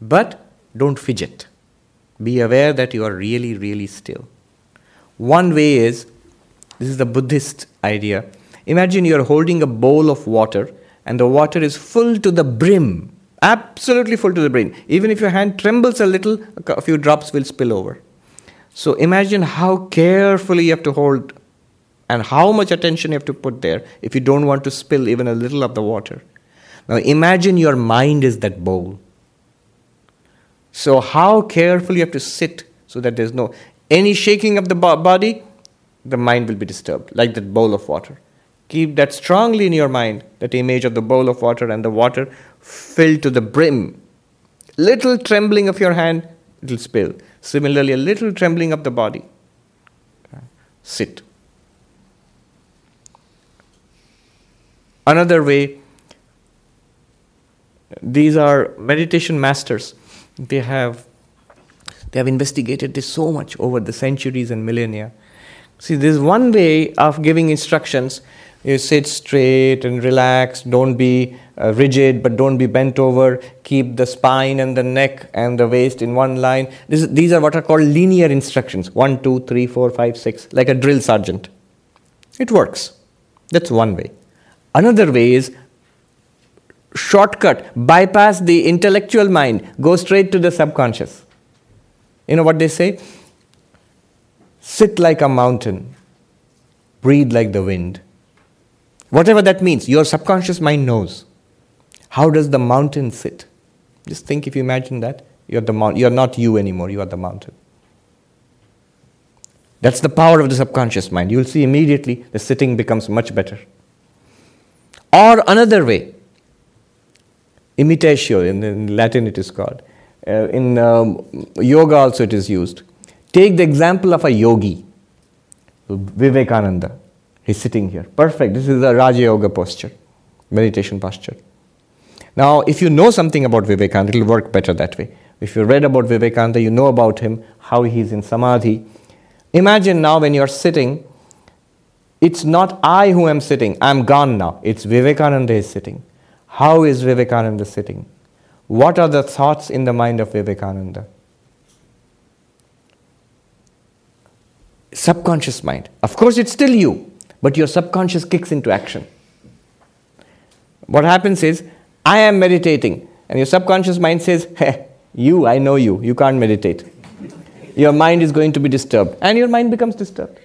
But don't fidget. Be aware that you are really, really still. One way is this is the Buddhist idea. Imagine you're holding a bowl of water and the water is full to the brim, absolutely full to the brim. Even if your hand trembles a little, a few drops will spill over. So imagine how carefully you have to hold and how much attention you have to put there if you don't want to spill even a little of the water. Now imagine your mind is that bowl. So how carefully you have to sit so that there's no any shaking of the body, the mind will be disturbed, like that bowl of water. Keep that strongly in your mind, that image of the bowl of water and the water filled to the brim. Little trembling of your hand, it will spill. Similarly, a little trembling of the body. Sit. Another way, these are meditation masters. They have they have investigated this so much over the centuries and millennia. See, there's one way of giving instructions. You sit straight and relax, don't be uh, rigid, but don't be bent over. Keep the spine and the neck and the waist in one line. This, these are what are called linear instructions one, two, three, four, five, six, like a drill sergeant. It works. That's one way. Another way is shortcut, bypass the intellectual mind, go straight to the subconscious. You know what they say? Sit like a mountain, breathe like the wind. Whatever that means, your subconscious mind knows. How does the mountain sit? Just think if you imagine that. You're, the mount- you're not you anymore, you are the mountain. That's the power of the subconscious mind. You'll see immediately the sitting becomes much better. Or another way, imitatio, in, in Latin it is called. Uh, in um, yoga also it is used. Take the example of a yogi, Vivekananda. He's sitting here. Perfect. This is a Raja Yoga posture, meditation posture. Now, if you know something about Vivekananda, it will work better that way. If you read about Vivekananda, you know about him, how he's in samadhi. Imagine now when you're sitting, it's not I who am sitting, I'm gone now. It's Vivekananda is sitting. How is Vivekananda sitting? What are the thoughts in the mind of Vivekananda? Subconscious mind. Of course, it's still you, but your subconscious kicks into action. What happens is, I am meditating, and your subconscious mind says, hey, you, I know you, you can't meditate. Your mind is going to be disturbed, and your mind becomes disturbed.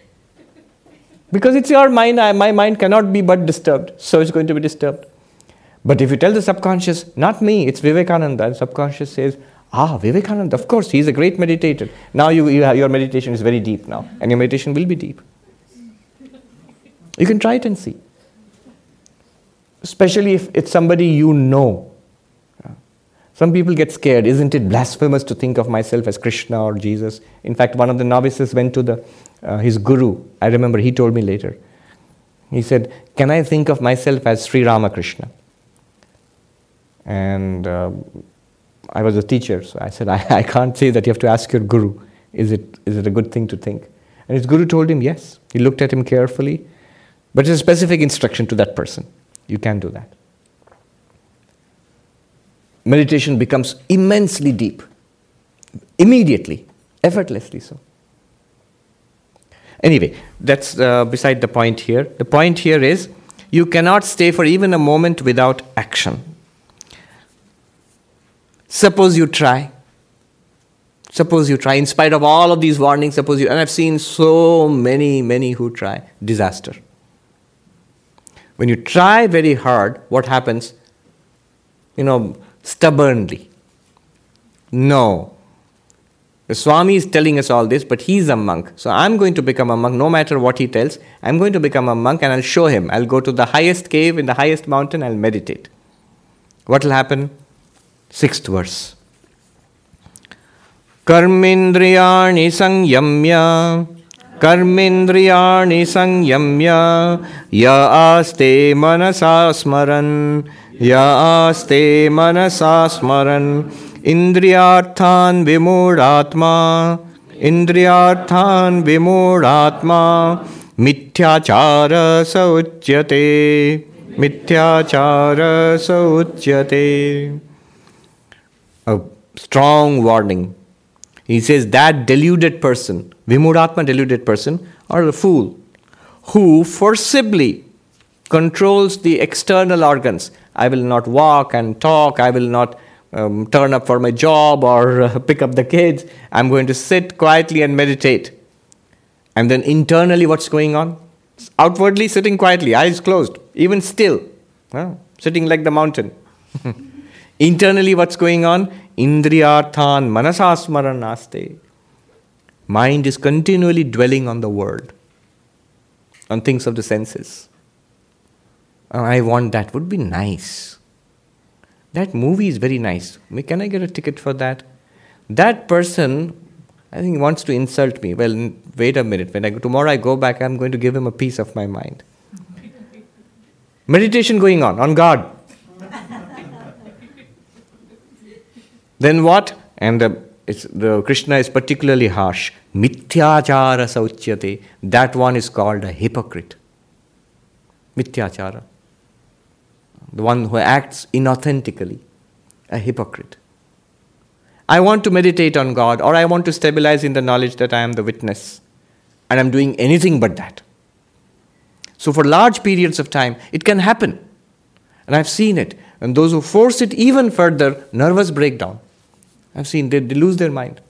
Because it's your mind, I, my mind cannot be but disturbed, so it's going to be disturbed. But if you tell the subconscious, not me, it's Vivekananda, and subconscious says, ah, Vivekananda, of course, he's a great meditator. Now you, you have, your meditation is very deep now, and your meditation will be deep. You can try it and see. Especially if it's somebody you know. Some people get scared. Isn't it blasphemous to think of myself as Krishna or Jesus? In fact, one of the novices went to the, uh, his guru. I remember he told me later. He said, Can I think of myself as Sri Ramakrishna? And uh, I was a teacher, so I said, I, I can't say that you have to ask your guru. Is it, is it a good thing to think? And his guru told him, Yes. He looked at him carefully, but it's a specific instruction to that person. You can do that. Meditation becomes immensely deep, immediately, effortlessly so. Anyway, that's uh, beside the point here. The point here is you cannot stay for even a moment without action. Suppose you try. Suppose you try, in spite of all of these warnings, suppose you, and I've seen so many, many who try, disaster. When you try very hard, what happens? You know, stubbornly. No. The Swami is telling us all this, but he's a monk. So I'm going to become a monk no matter what he tells. I'm going to become a monk and I'll show him. I'll go to the highest cave in the highest mountain, I'll meditate. What will happen? Sixth verse. कर्मेन्द्रियाणि संयम्य कर्मेन्द्रियाणि संयम्य य आस्ते मनसा स्मरन् य आस्ते मनसा स्मरन् इन्द्रियार्थान् विमूढात्मा इन्द्रियार्थान् विमूढात्मा मिथ्याचार स उच्यते मिथ्याचार स उच्यते a strong warning. He says that deluded person, Vimudhatma deluded person, or a fool, who forcibly controls the external organs. I will not walk and talk, I will not um, turn up for my job or uh, pick up the kids. I'm going to sit quietly and meditate. And then internally, what's going on? Outwardly, sitting quietly, eyes closed, even still, huh? sitting like the mountain. Internally, what's going on? Indriyarthan manasasmaranaste. Mind is continually dwelling on the world, on things of the senses. Oh, I want that, would be nice. That movie is very nice. Can I get a ticket for that? That person, I think, wants to insult me. Well, wait a minute. When I tomorrow I go back, I'm going to give him a piece of my mind. Meditation going on on God. Then what? And uh, it's, the Krishna is particularly harsh. Mithyachara sauchyate. That one is called a hypocrite. Mithyachara. The one who acts inauthentically. A hypocrite. I want to meditate on God or I want to stabilize in the knowledge that I am the witness and I'm doing anything but that. So, for large periods of time, it can happen. And I've seen it. And those who force it even further, nervous breakdown. I've seen they, they lose their mind.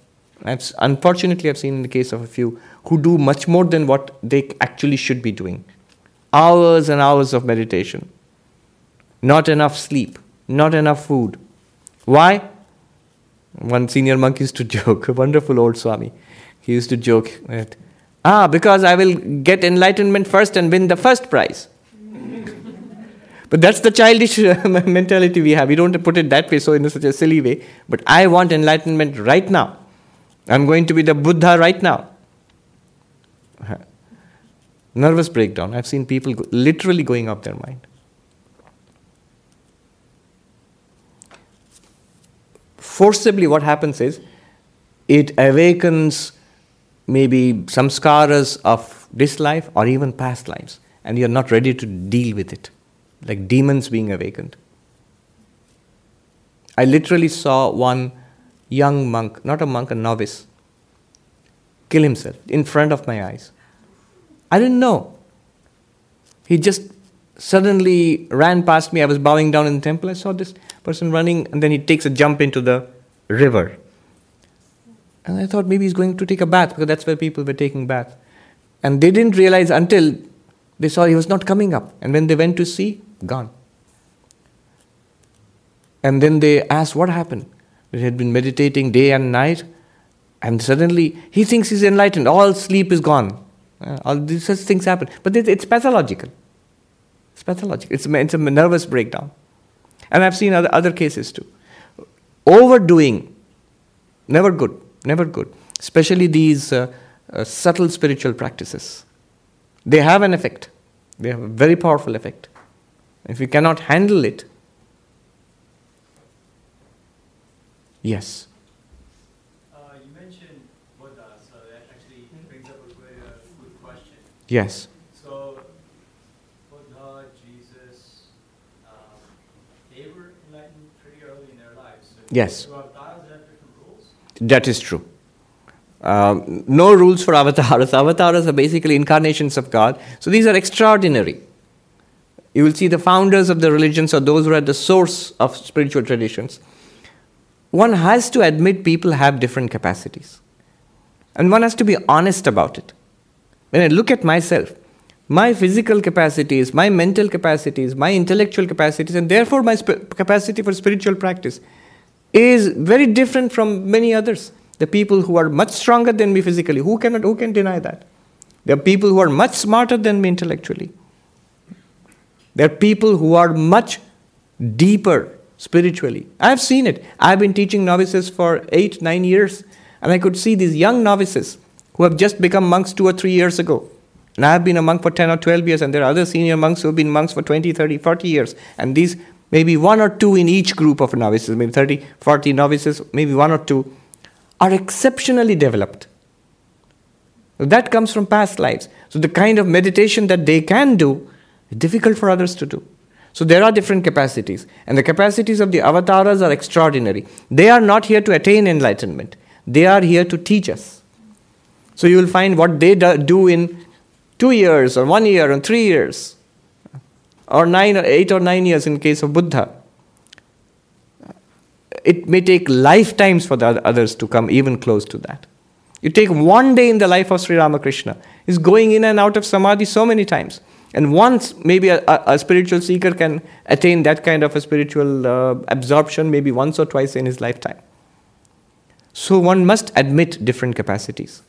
I've, unfortunately, I've seen in the case of a few who do much more than what they actually should be doing. Hours and hours of meditation, not enough sleep, not enough food. Why? One senior monk used to joke, a wonderful old Swami. He used to joke ah, because I will get enlightenment first and win the first prize. But that's the childish mentality we have. We don't put it that way, so in such a silly way. But I want enlightenment right now. I'm going to be the Buddha right now. Nervous breakdown. I've seen people go, literally going off their mind. Forcibly, what happens is it awakens maybe samskaras of this life or even past lives, and you're not ready to deal with it like demons being awakened. I literally saw one young monk, not a monk, a novice, kill himself in front of my eyes. I didn't know. He just suddenly ran past me. I was bowing down in the temple. I saw this person running, and then he takes a jump into the river. And I thought maybe he's going to take a bath because that's where people were taking bath. And they didn't realize until they saw he was not coming up. And when they went to see, gone. And then they asked what happened. He had been meditating day and night, and suddenly he thinks he's enlightened. All sleep is gone. Uh, all these such things happen. But it's pathological. It's pathological. It's, it's a nervous breakdown. And I've seen other, other cases too. Overdoing, never good, never good. Especially these uh, uh, subtle spiritual practices. They have an effect, they have a very powerful effect. If we cannot handle it, yes. Uh, you mentioned Buddha, so that actually brings up a good, uh, good question. Yes. So, Buddha, Jesus, um, they were enlightened pretty early in their So Yes. Avatars have different rules? That is true. Um, no rules for avatars. Avatars are basically incarnations of God. So these are extraordinary. You will see the founders of the religions or those who are at the source of spiritual traditions. One has to admit people have different capacities. And one has to be honest about it. When I look at myself, my physical capacities, my mental capacities, my intellectual capacities, and therefore my sp- capacity for spiritual practice is very different from many others. The people who are much stronger than me physically, who, cannot, who can deny that? There are people who are much smarter than me intellectually. There are people who are much deeper spiritually. I've seen it. I've been teaching novices for eight, nine years, and I could see these young novices who have just become monks two or three years ago. And I've been a monk for 10 or 12 years, and there are other senior monks who have been monks for 20, 30, 40 years. And these, maybe one or two in each group of novices, maybe 30, 40 novices, maybe one or two, are exceptionally developed. That comes from past lives. So the kind of meditation that they can do is difficult for others to do. So there are different capacities, and the capacities of the avatars are extraordinary. They are not here to attain enlightenment, they are here to teach us. So you will find what they do in two years, or one year, or three years, or nine, or eight, or nine years in case of Buddha. It may take lifetimes for the others to come even close to that. You take one day in the life of Sri Ramakrishna, he's going in and out of samadhi so many times. And once maybe a, a, spiritual seeker can attain that kind of a spiritual uh, absorption, maybe once or twice in his lifetime. So one must admit different capacities.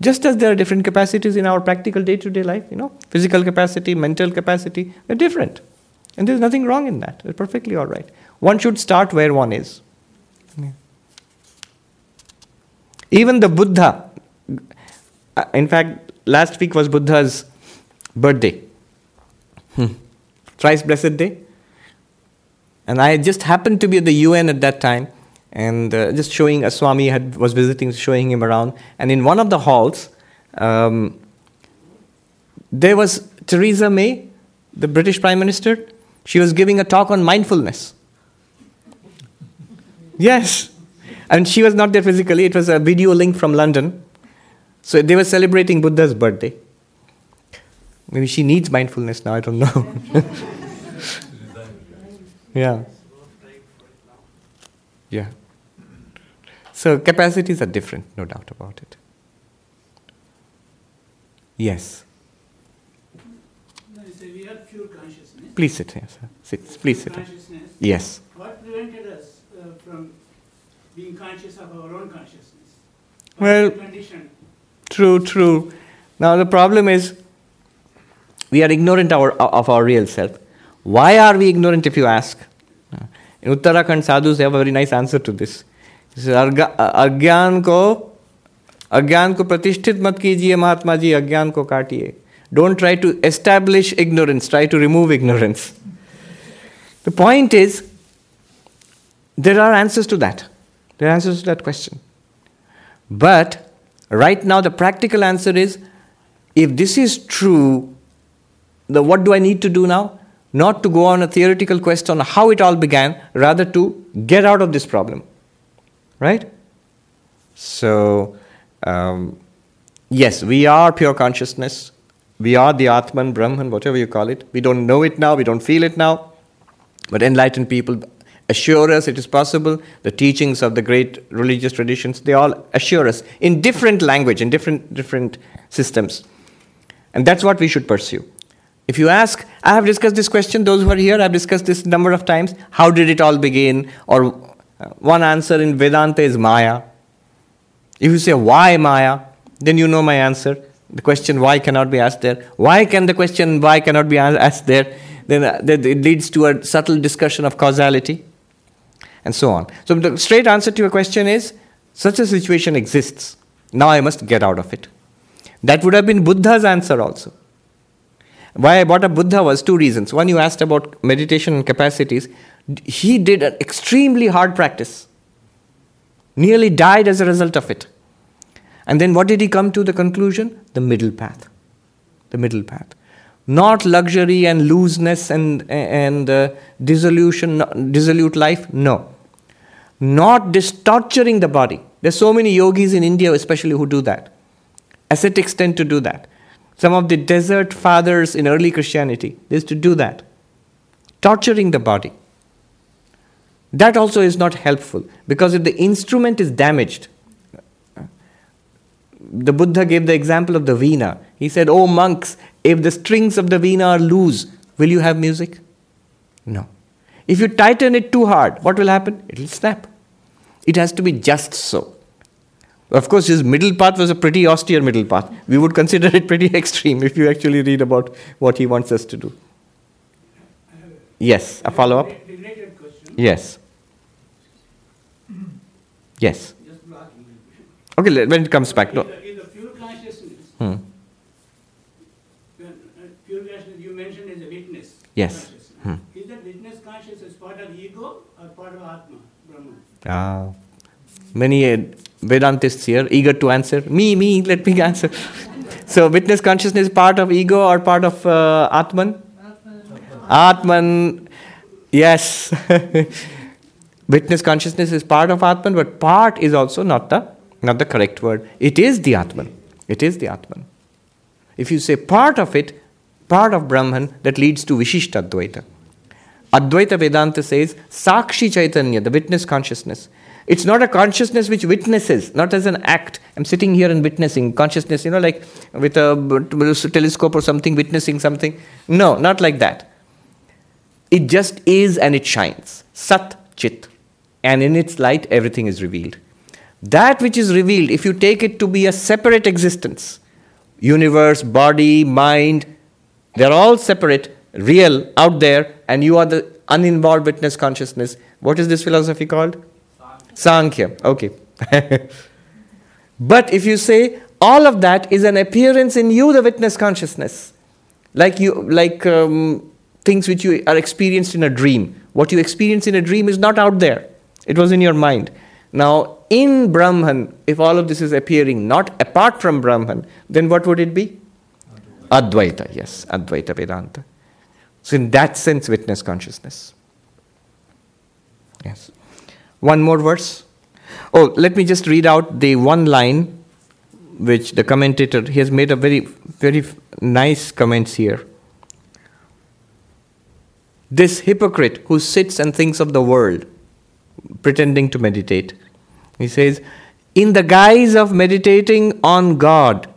Just as there are different capacities in our practical day to day life, you know, physical capacity, mental capacity, they're different. And there's nothing wrong in that. They're perfectly all right. One should start where one is. Yeah. Even the Buddha, uh, in fact, last week was Buddha's birthday. Hmm. Thrice blessed day. And I just happened to be at the UN at that time, and uh, just showing a Swami had, was visiting, showing him around. And in one of the halls, um, there was Theresa May, the British Prime Minister. She was giving a talk on mindfulness. Yes. And she was not there physically, it was a video link from London. So they were celebrating Buddha's birthday. Maybe she needs mindfulness now, I don't know. yeah. Yeah. So capacities are different, no doubt about it. Yes. No, we have pure consciousness. Please sit here, sir. Sit. Please sit. Consciousness. Yes. What prevented us uh, from being conscious of our own consciousness? Well- True, true. Now the problem is we are ignorant our, of our real self. Why are we ignorant if you ask? In Uttarakhand, sadhus have a very nice answer to this. अज्ञान को अज्ञान को प्रतिष्ठित मत कीजिए महात्मा जी, अज्ञान को काटिए। Don't try to establish ignorance try to remove ignorance the point is there are answers to that there answers to that question but right now the practical answer is if this is true the what do I need to do now not to go on a theoretical question how it all began rather to get out of this problem Right? So, um, yes, we are pure consciousness. We are the Atman, Brahman, whatever you call it. We don't know it now, we don't feel it now. But enlightened people assure us it is possible. The teachings of the great religious traditions, they all assure us in different language, in different, different systems. And that's what we should pursue. If you ask, I have discussed this question, those who are here, I've discussed this number of times. How did it all begin? Or one answer in Vedanta is Maya. If you say, why Maya? Then you know my answer. The question why cannot be asked there. Why can the question why cannot be asked there? Then uh, it leads to a subtle discussion of causality and so on. So the straight answer to your question is such a situation exists. Now I must get out of it. That would have been Buddha's answer also. Why I brought up Buddha was two reasons. One, you asked about meditation and capacities. He did an extremely hard practice, nearly died as a result of it. And then what did he come to the conclusion? The middle path. The middle path. Not luxury and looseness and, and uh, dissolution, dissolute life, no. Not this torturing the body. There's so many yogis in India, especially, who do that. Ascetics tend to do that. Some of the desert fathers in early Christianity, they used to do that. Torturing the body. That also is not helpful because if the instrument is damaged, the Buddha gave the example of the veena. He said, Oh monks, if the strings of the veena are loose, will you have music? No. If you tighten it too hard, what will happen? It will snap. It has to be just so. Of course, his middle path was a pretty austere middle path. We would consider it pretty extreme if you actually read about what he wants us to do. Yes, a follow up? Related question. Yes. Yes. Okay, le- when it comes back. In No. the, in the pure consciousness, Hmm. uh, pure consciousness you mentioned is a witness. Yes. Hmm. Is that witness consciousness part of ego or part of Atma, Brahman? Ah, many uh, Vedantists here eager to answer. Me, me, let me answer. so, witness consciousness part of ego or part of uh, Atman? Atman, yes. witness consciousness is part of Atman, but part is also not the not the correct word. It is the Atman. It is the Atman. If you say part of it, part of Brahman, that leads to Vishishta Advaita. Advaita Vedanta says Sakshi Chaitanya, the witness consciousness. It's not a consciousness which witnesses, not as an act. I'm sitting here and witnessing consciousness, you know, like with a telescope or something, witnessing something. No, not like that. It just is and it shines. Sat Chit. And in its light, everything is revealed. That which is revealed, if you take it to be a separate existence, universe, body, mind, they're all separate, real, out there, and you are the uninvolved witness consciousness. What is this philosophy called? Sankhya. Okay. but if you say all of that is an appearance in you, the witness consciousness, like you, like um, things which you are experienced in a dream. What you experience in a dream is not out there. It was in your mind. Now, in Brahman, if all of this is appearing not apart from Brahman, then what would it be? Advaita, yes, Advaita Vedanta. So, in that sense, witness consciousness. Yes. One more verse. Oh, let me just read out the one line which the commentator he has made a very very nice comments here. This hypocrite who sits and thinks of the world, pretending to meditate, he says, in the guise of meditating on God,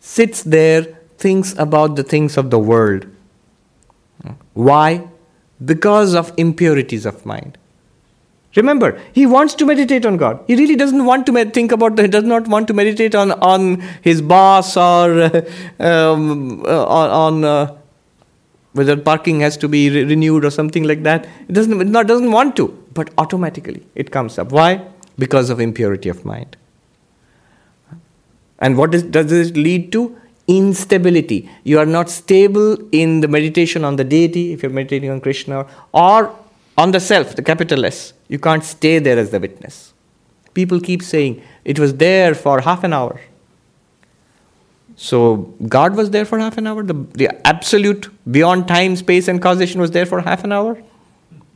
sits there, thinks about the things of the world. Why? Because of impurities of mind. Remember, he wants to meditate on God. He really doesn't want to med- think about. The, He does not want to meditate on on his boss or uh, um, uh, on, uh, whether parking has to be re- renewed or something like that. It doesn't it not doesn't want to, but automatically it comes up. Why? Because of impurity of mind. And what is, does this lead to? Instability. You are not stable in the meditation on the deity, if you're meditating on Krishna, or on the self, the capital S. You can't stay there as the witness. People keep saying, it was there for half an hour. So, God was there for half an hour? The, the absolute, beyond time, space, and causation was there for half an hour?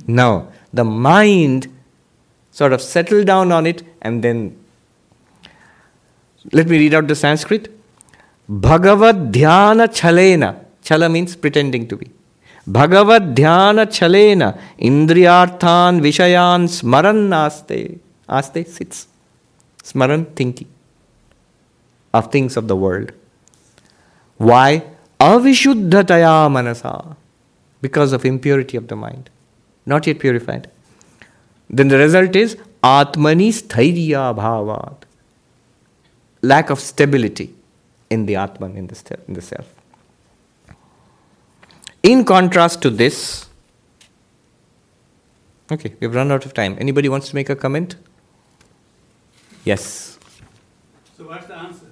No. The mind sort of settled down on it and then. Let me read out the Sanskrit. Bhagavad Dhyana Chalena. Chala means pretending to be. Bhagavad Dhyana Chalena Indriyarthan Vishayan Smaran Aste. Aste sits. Smaran thinking of things of the world. Why? Avishuddhataya manasa. Because of impurity of the mind. Not yet purified. Then the result is Atmani sthairya bhavat. Lack of stability in the Atman, in the, in the self. In contrast to this, okay, we've run out of time. Anybody wants to make a comment? Yes. So what's the answer?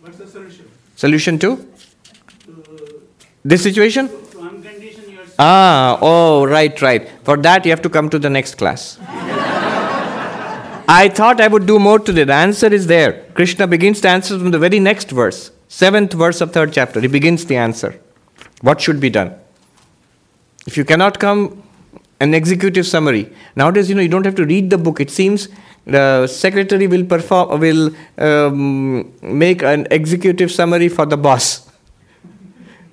What's the solution? Solution To, this situation? to. Ah, oh, right, right. For that, you have to come to the next class. I thought I would do more today. The answer is there. Krishna begins the answer from the very next verse, seventh verse of third chapter. He begins the answer. What should be done? If you cannot come, an executive summary. Nowadays, you know, you don't have to read the book. It seems the secretary will perform, will um, make an executive summary for the boss,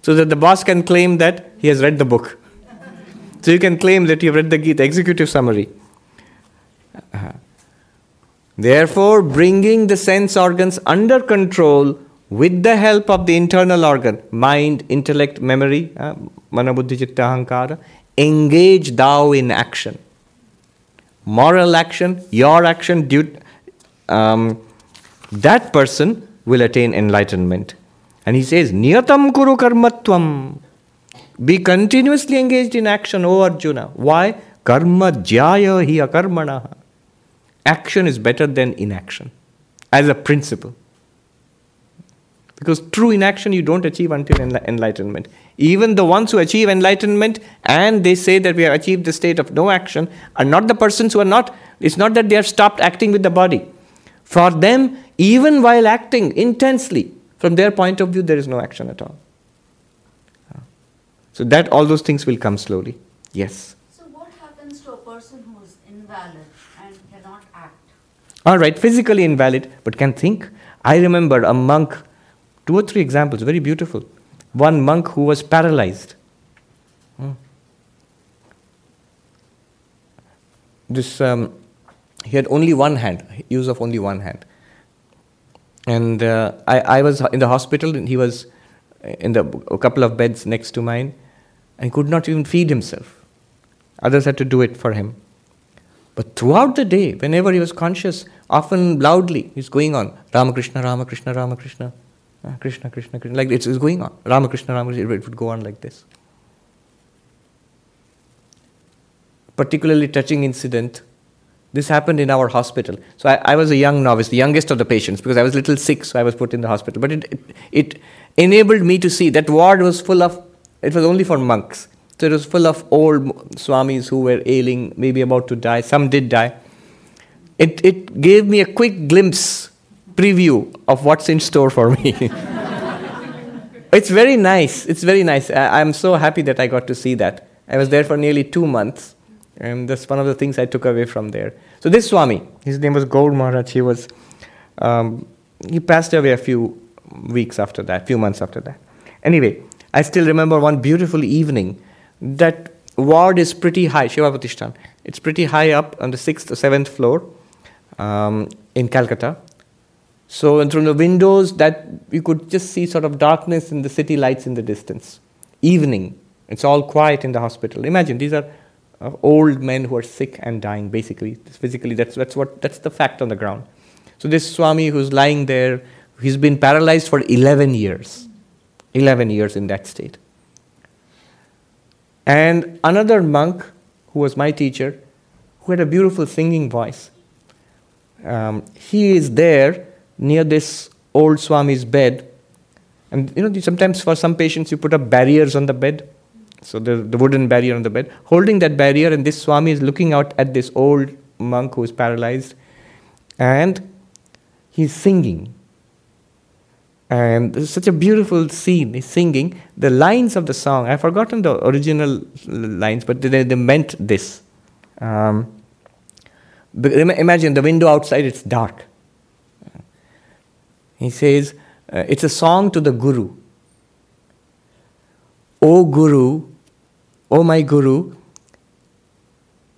so that the boss can claim that he has read the book. So you can claim that you've read the Gita, executive summary. Uh-huh. Therefore, bringing the sense organs under control with the help of the internal organ, mind, intellect, memory, uh, mana buddhi chitta ahankara, engage thou in action. Moral action, your action, due, um, that person will attain enlightenment. And he says, Niyatam kuru karmatvam. Be continuously engaged in action, O Arjuna. Why? Karma jyayo hi akarmana. Action is better than inaction as a principle. Because true inaction you don't achieve until enlightenment. Even the ones who achieve enlightenment and they say that we have achieved the state of no action are not the persons who are not, it's not that they have stopped acting with the body. For them, even while acting intensely, from their point of view, there is no action at all. So that all those things will come slowly. Yes. So what happens to a person who is invalid and cannot act? All right, physically invalid, but can think. I remember a monk, two or three examples, very beautiful. One monk who was paralyzed. Hmm. This, um, he had only one hand, use of only one hand. And uh, I, I was in the hospital, and he was in the, a couple of beds next to mine, and could not even feed himself. Others had to do it for him. But throughout the day, whenever he was conscious, often loudly, he's going on Ramakrishna, Ramakrishna, Ramakrishna, uh, Krishna, Krishna, Krishna. Like it's, it's going on. Ramakrishna, Ramakrishna, it would go on like this. Particularly touching incident. This happened in our hospital. So I, I was a young novice, the youngest of the patients, because I was little sick, so I was put in the hospital. But it, it, it enabled me to see that ward was full of, it was only for monks. So So it was full of old swamis who were ailing, maybe about to die. Some did die. It, it gave me a quick glimpse, preview of what's in store for me. it's very nice. It's very nice. I, I'm so happy that I got to see that. I was there for nearly two months, and that's one of the things I took away from there. So this Swami, his name was Gaur Maharaj. He was, um, he passed away a few weeks after that, few months after that. Anyway, I still remember one beautiful evening. That ward is pretty high, Seva Pratishthan. It's pretty high up on the sixth or seventh floor um, in Calcutta. So, and through the windows, that you could just see sort of darkness and the city lights in the distance. Evening, it's all quiet in the hospital. Imagine these are uh, old men who are sick and dying. Basically, physically, that's that's what that's the fact on the ground. So this Swami who's lying there, he's been paralyzed for 11 years. 11 years in that state. And another monk who was my teacher, who had a beautiful singing voice, um, he is there near this old Swami's bed. And you know, sometimes for some patients you put up barriers on the bed. So the, the wooden barrier on the bed. Holding that barrier, and this Swami is looking out at this old monk who is paralyzed. And he's singing. And such a beautiful scene. He's singing. The lines of the song, I've forgotten the original lines, but they, they meant this. Um, imagine the window outside, it's dark. He says, uh, it's a song to the Guru. O Guru, O my Guru,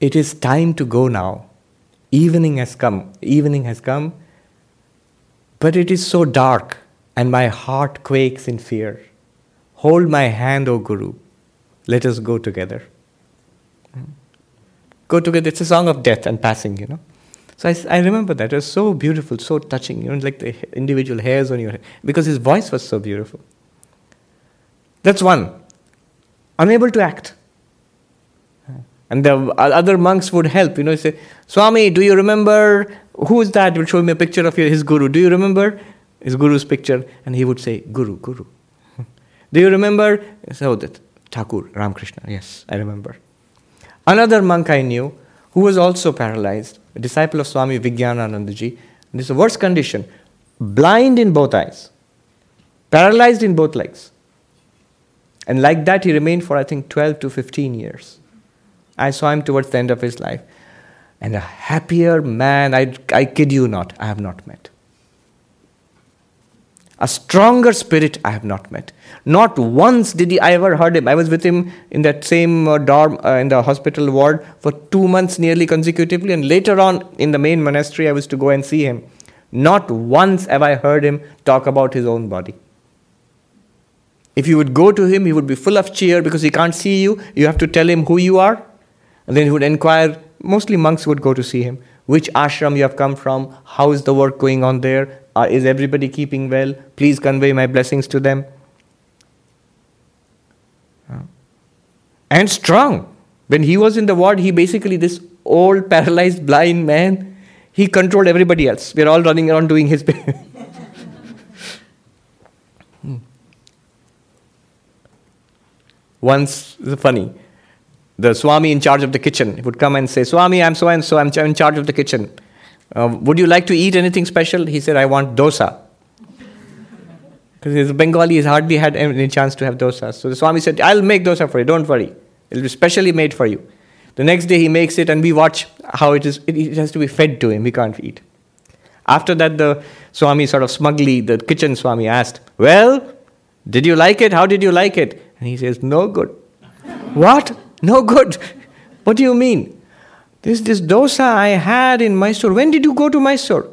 it is time to go now. Evening has come. Evening has come. But it is so dark, and my heart quakes in fear. Hold my hand, O Guru. Let us go together. Hmm. Go together. It's a song of death and passing, you know. So I, I remember that. It was so beautiful, so touching, you know, like the individual hairs on your head, because his voice was so beautiful. That's one. Unable to act. And the other monks would help, you know, say, Swami, do you remember who is that? Would show me a picture of his guru. Do you remember his guru's picture? And he would say, Guru, Guru. do you remember? So that Thakur, Ramakrishna. Yes, I remember. Another monk I knew who was also paralyzed, a disciple of Swami Vijnananandaji. And this worse condition blind in both eyes, paralyzed in both legs. And like that, he remained for, I think, 12 to 15 years. I saw him towards the end of his life. And a happier man, I, I kid you not, I have not met. A stronger spirit I have not met. Not once did he, I ever heard him. I was with him in that same uh, dorm uh, in the hospital ward for two months nearly consecutively, and later on in the main monastery, I was to go and see him. Not once have I heard him talk about his own body. If you would go to him, he would be full of cheer because he can't see you. You have to tell him who you are. And then he would inquire. Mostly monks would go to see him. Which ashram you have come from? How is the work going on there? Uh, is everybody keeping well? Please convey my blessings to them. Uh, and strong. When he was in the ward, he basically, this old, paralyzed, blind man, he controlled everybody else. We're all running around doing his. hmm. Once, funny, the Swami in charge of the kitchen would come and say, Swami, I'm so and so, I'm in charge of the kitchen. Uh, would you like to eat anything special? He said, I want dosa. Because he's Bengali, he's hardly had any chance to have dosa. So the Swami said, I'll make dosa for you, don't worry. It'll be specially made for you. The next day he makes it and we watch how it is, it has to be fed to him, we can't eat. After that, the Swami sort of smugly, the kitchen Swami asked, Well, did you like it? How did you like it? And he says, No good. what? No good. What do you mean? This this dosa I had in Mysore. When did you go to Mysore?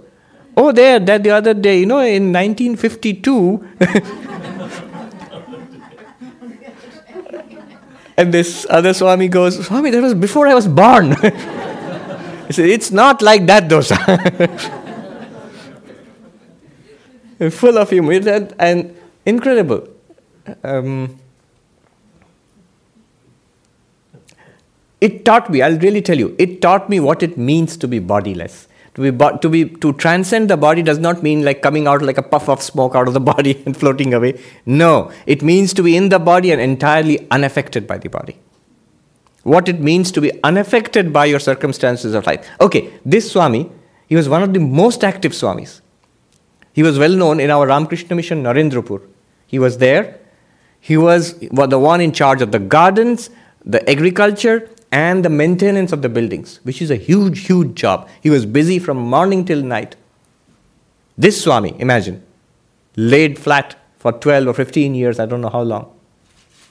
Oh, there, that the other day, you know, in 1952. and this other Swami goes, Swami, that was before I was born. he said, It's not like that dosa. Full of humor and, incredible. Um, it taught me, I'll really tell you, it taught me what it means to be bodiless. To be, to be to transcend the body does not mean like coming out like a puff of smoke out of the body and floating away. No, it means to be in the body and entirely unaffected by the body. what it means to be unaffected by your circumstances of life. Okay, this Swami, he was one of the most active Swamis. He was well known in our Ramakrishna mission, Narendrapur. He was there. He was the one in charge of the gardens, the agriculture, and the maintenance of the buildings, which is a huge, huge job. He was busy from morning till night. This Swami, imagine, laid flat for 12 or 15 years, I don't know how long,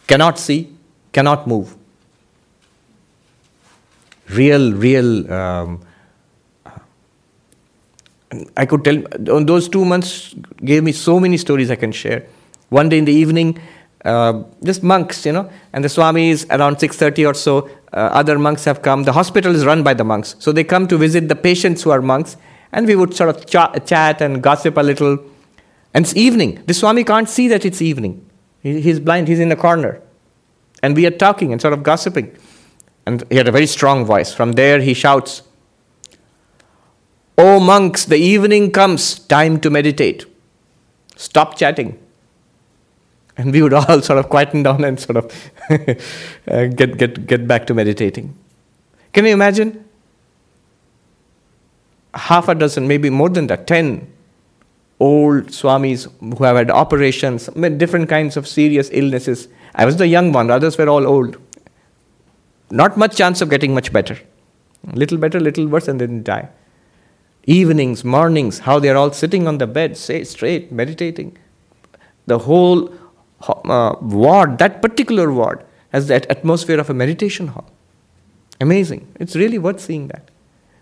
cannot see, cannot move. Real, real. Um, I could tell, those two months, gave me so many stories I can share. One day in the evening, uh, just monks, you know, and the Swami is around 6.30 or so, uh, other monks have come. The hospital is run by the monks. So they come to visit the patients who are monks, and we would sort of ch- chat and gossip a little. And it's evening. The Swami can't see that it's evening. He, he's blind, he's in the corner. And we are talking and sort of gossiping. And he had a very strong voice. From there, he shouts, O monks, the evening comes, time to meditate. Stop chatting. And we would all sort of quieten down and sort of uh, get, get, get back to meditating. Can you imagine? Half a dozen, maybe more than that, ten old swamis who have had operations, different kinds of serious illnesses. I was the young one, others were all old. Not much chance of getting much better. Little better, little worse, and then die. Evenings, mornings, how they're all sitting on the bed, say straight, meditating. The whole uh, ward, that particular ward, has that atmosphere of a meditation hall. Amazing. It's really worth seeing that.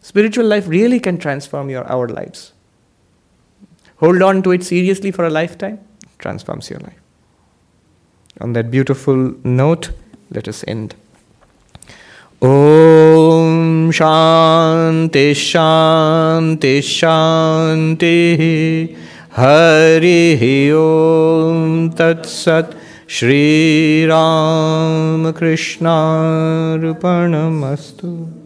Spiritual life really can transform your, our lives. Hold on to it seriously for a lifetime, transforms your life. On that beautiful note, let us end. ॐ शान्ति शान्ति शान्तिः हरिः ॐ तत्सत् श्रीरामकृष्णार्पणमस्तु।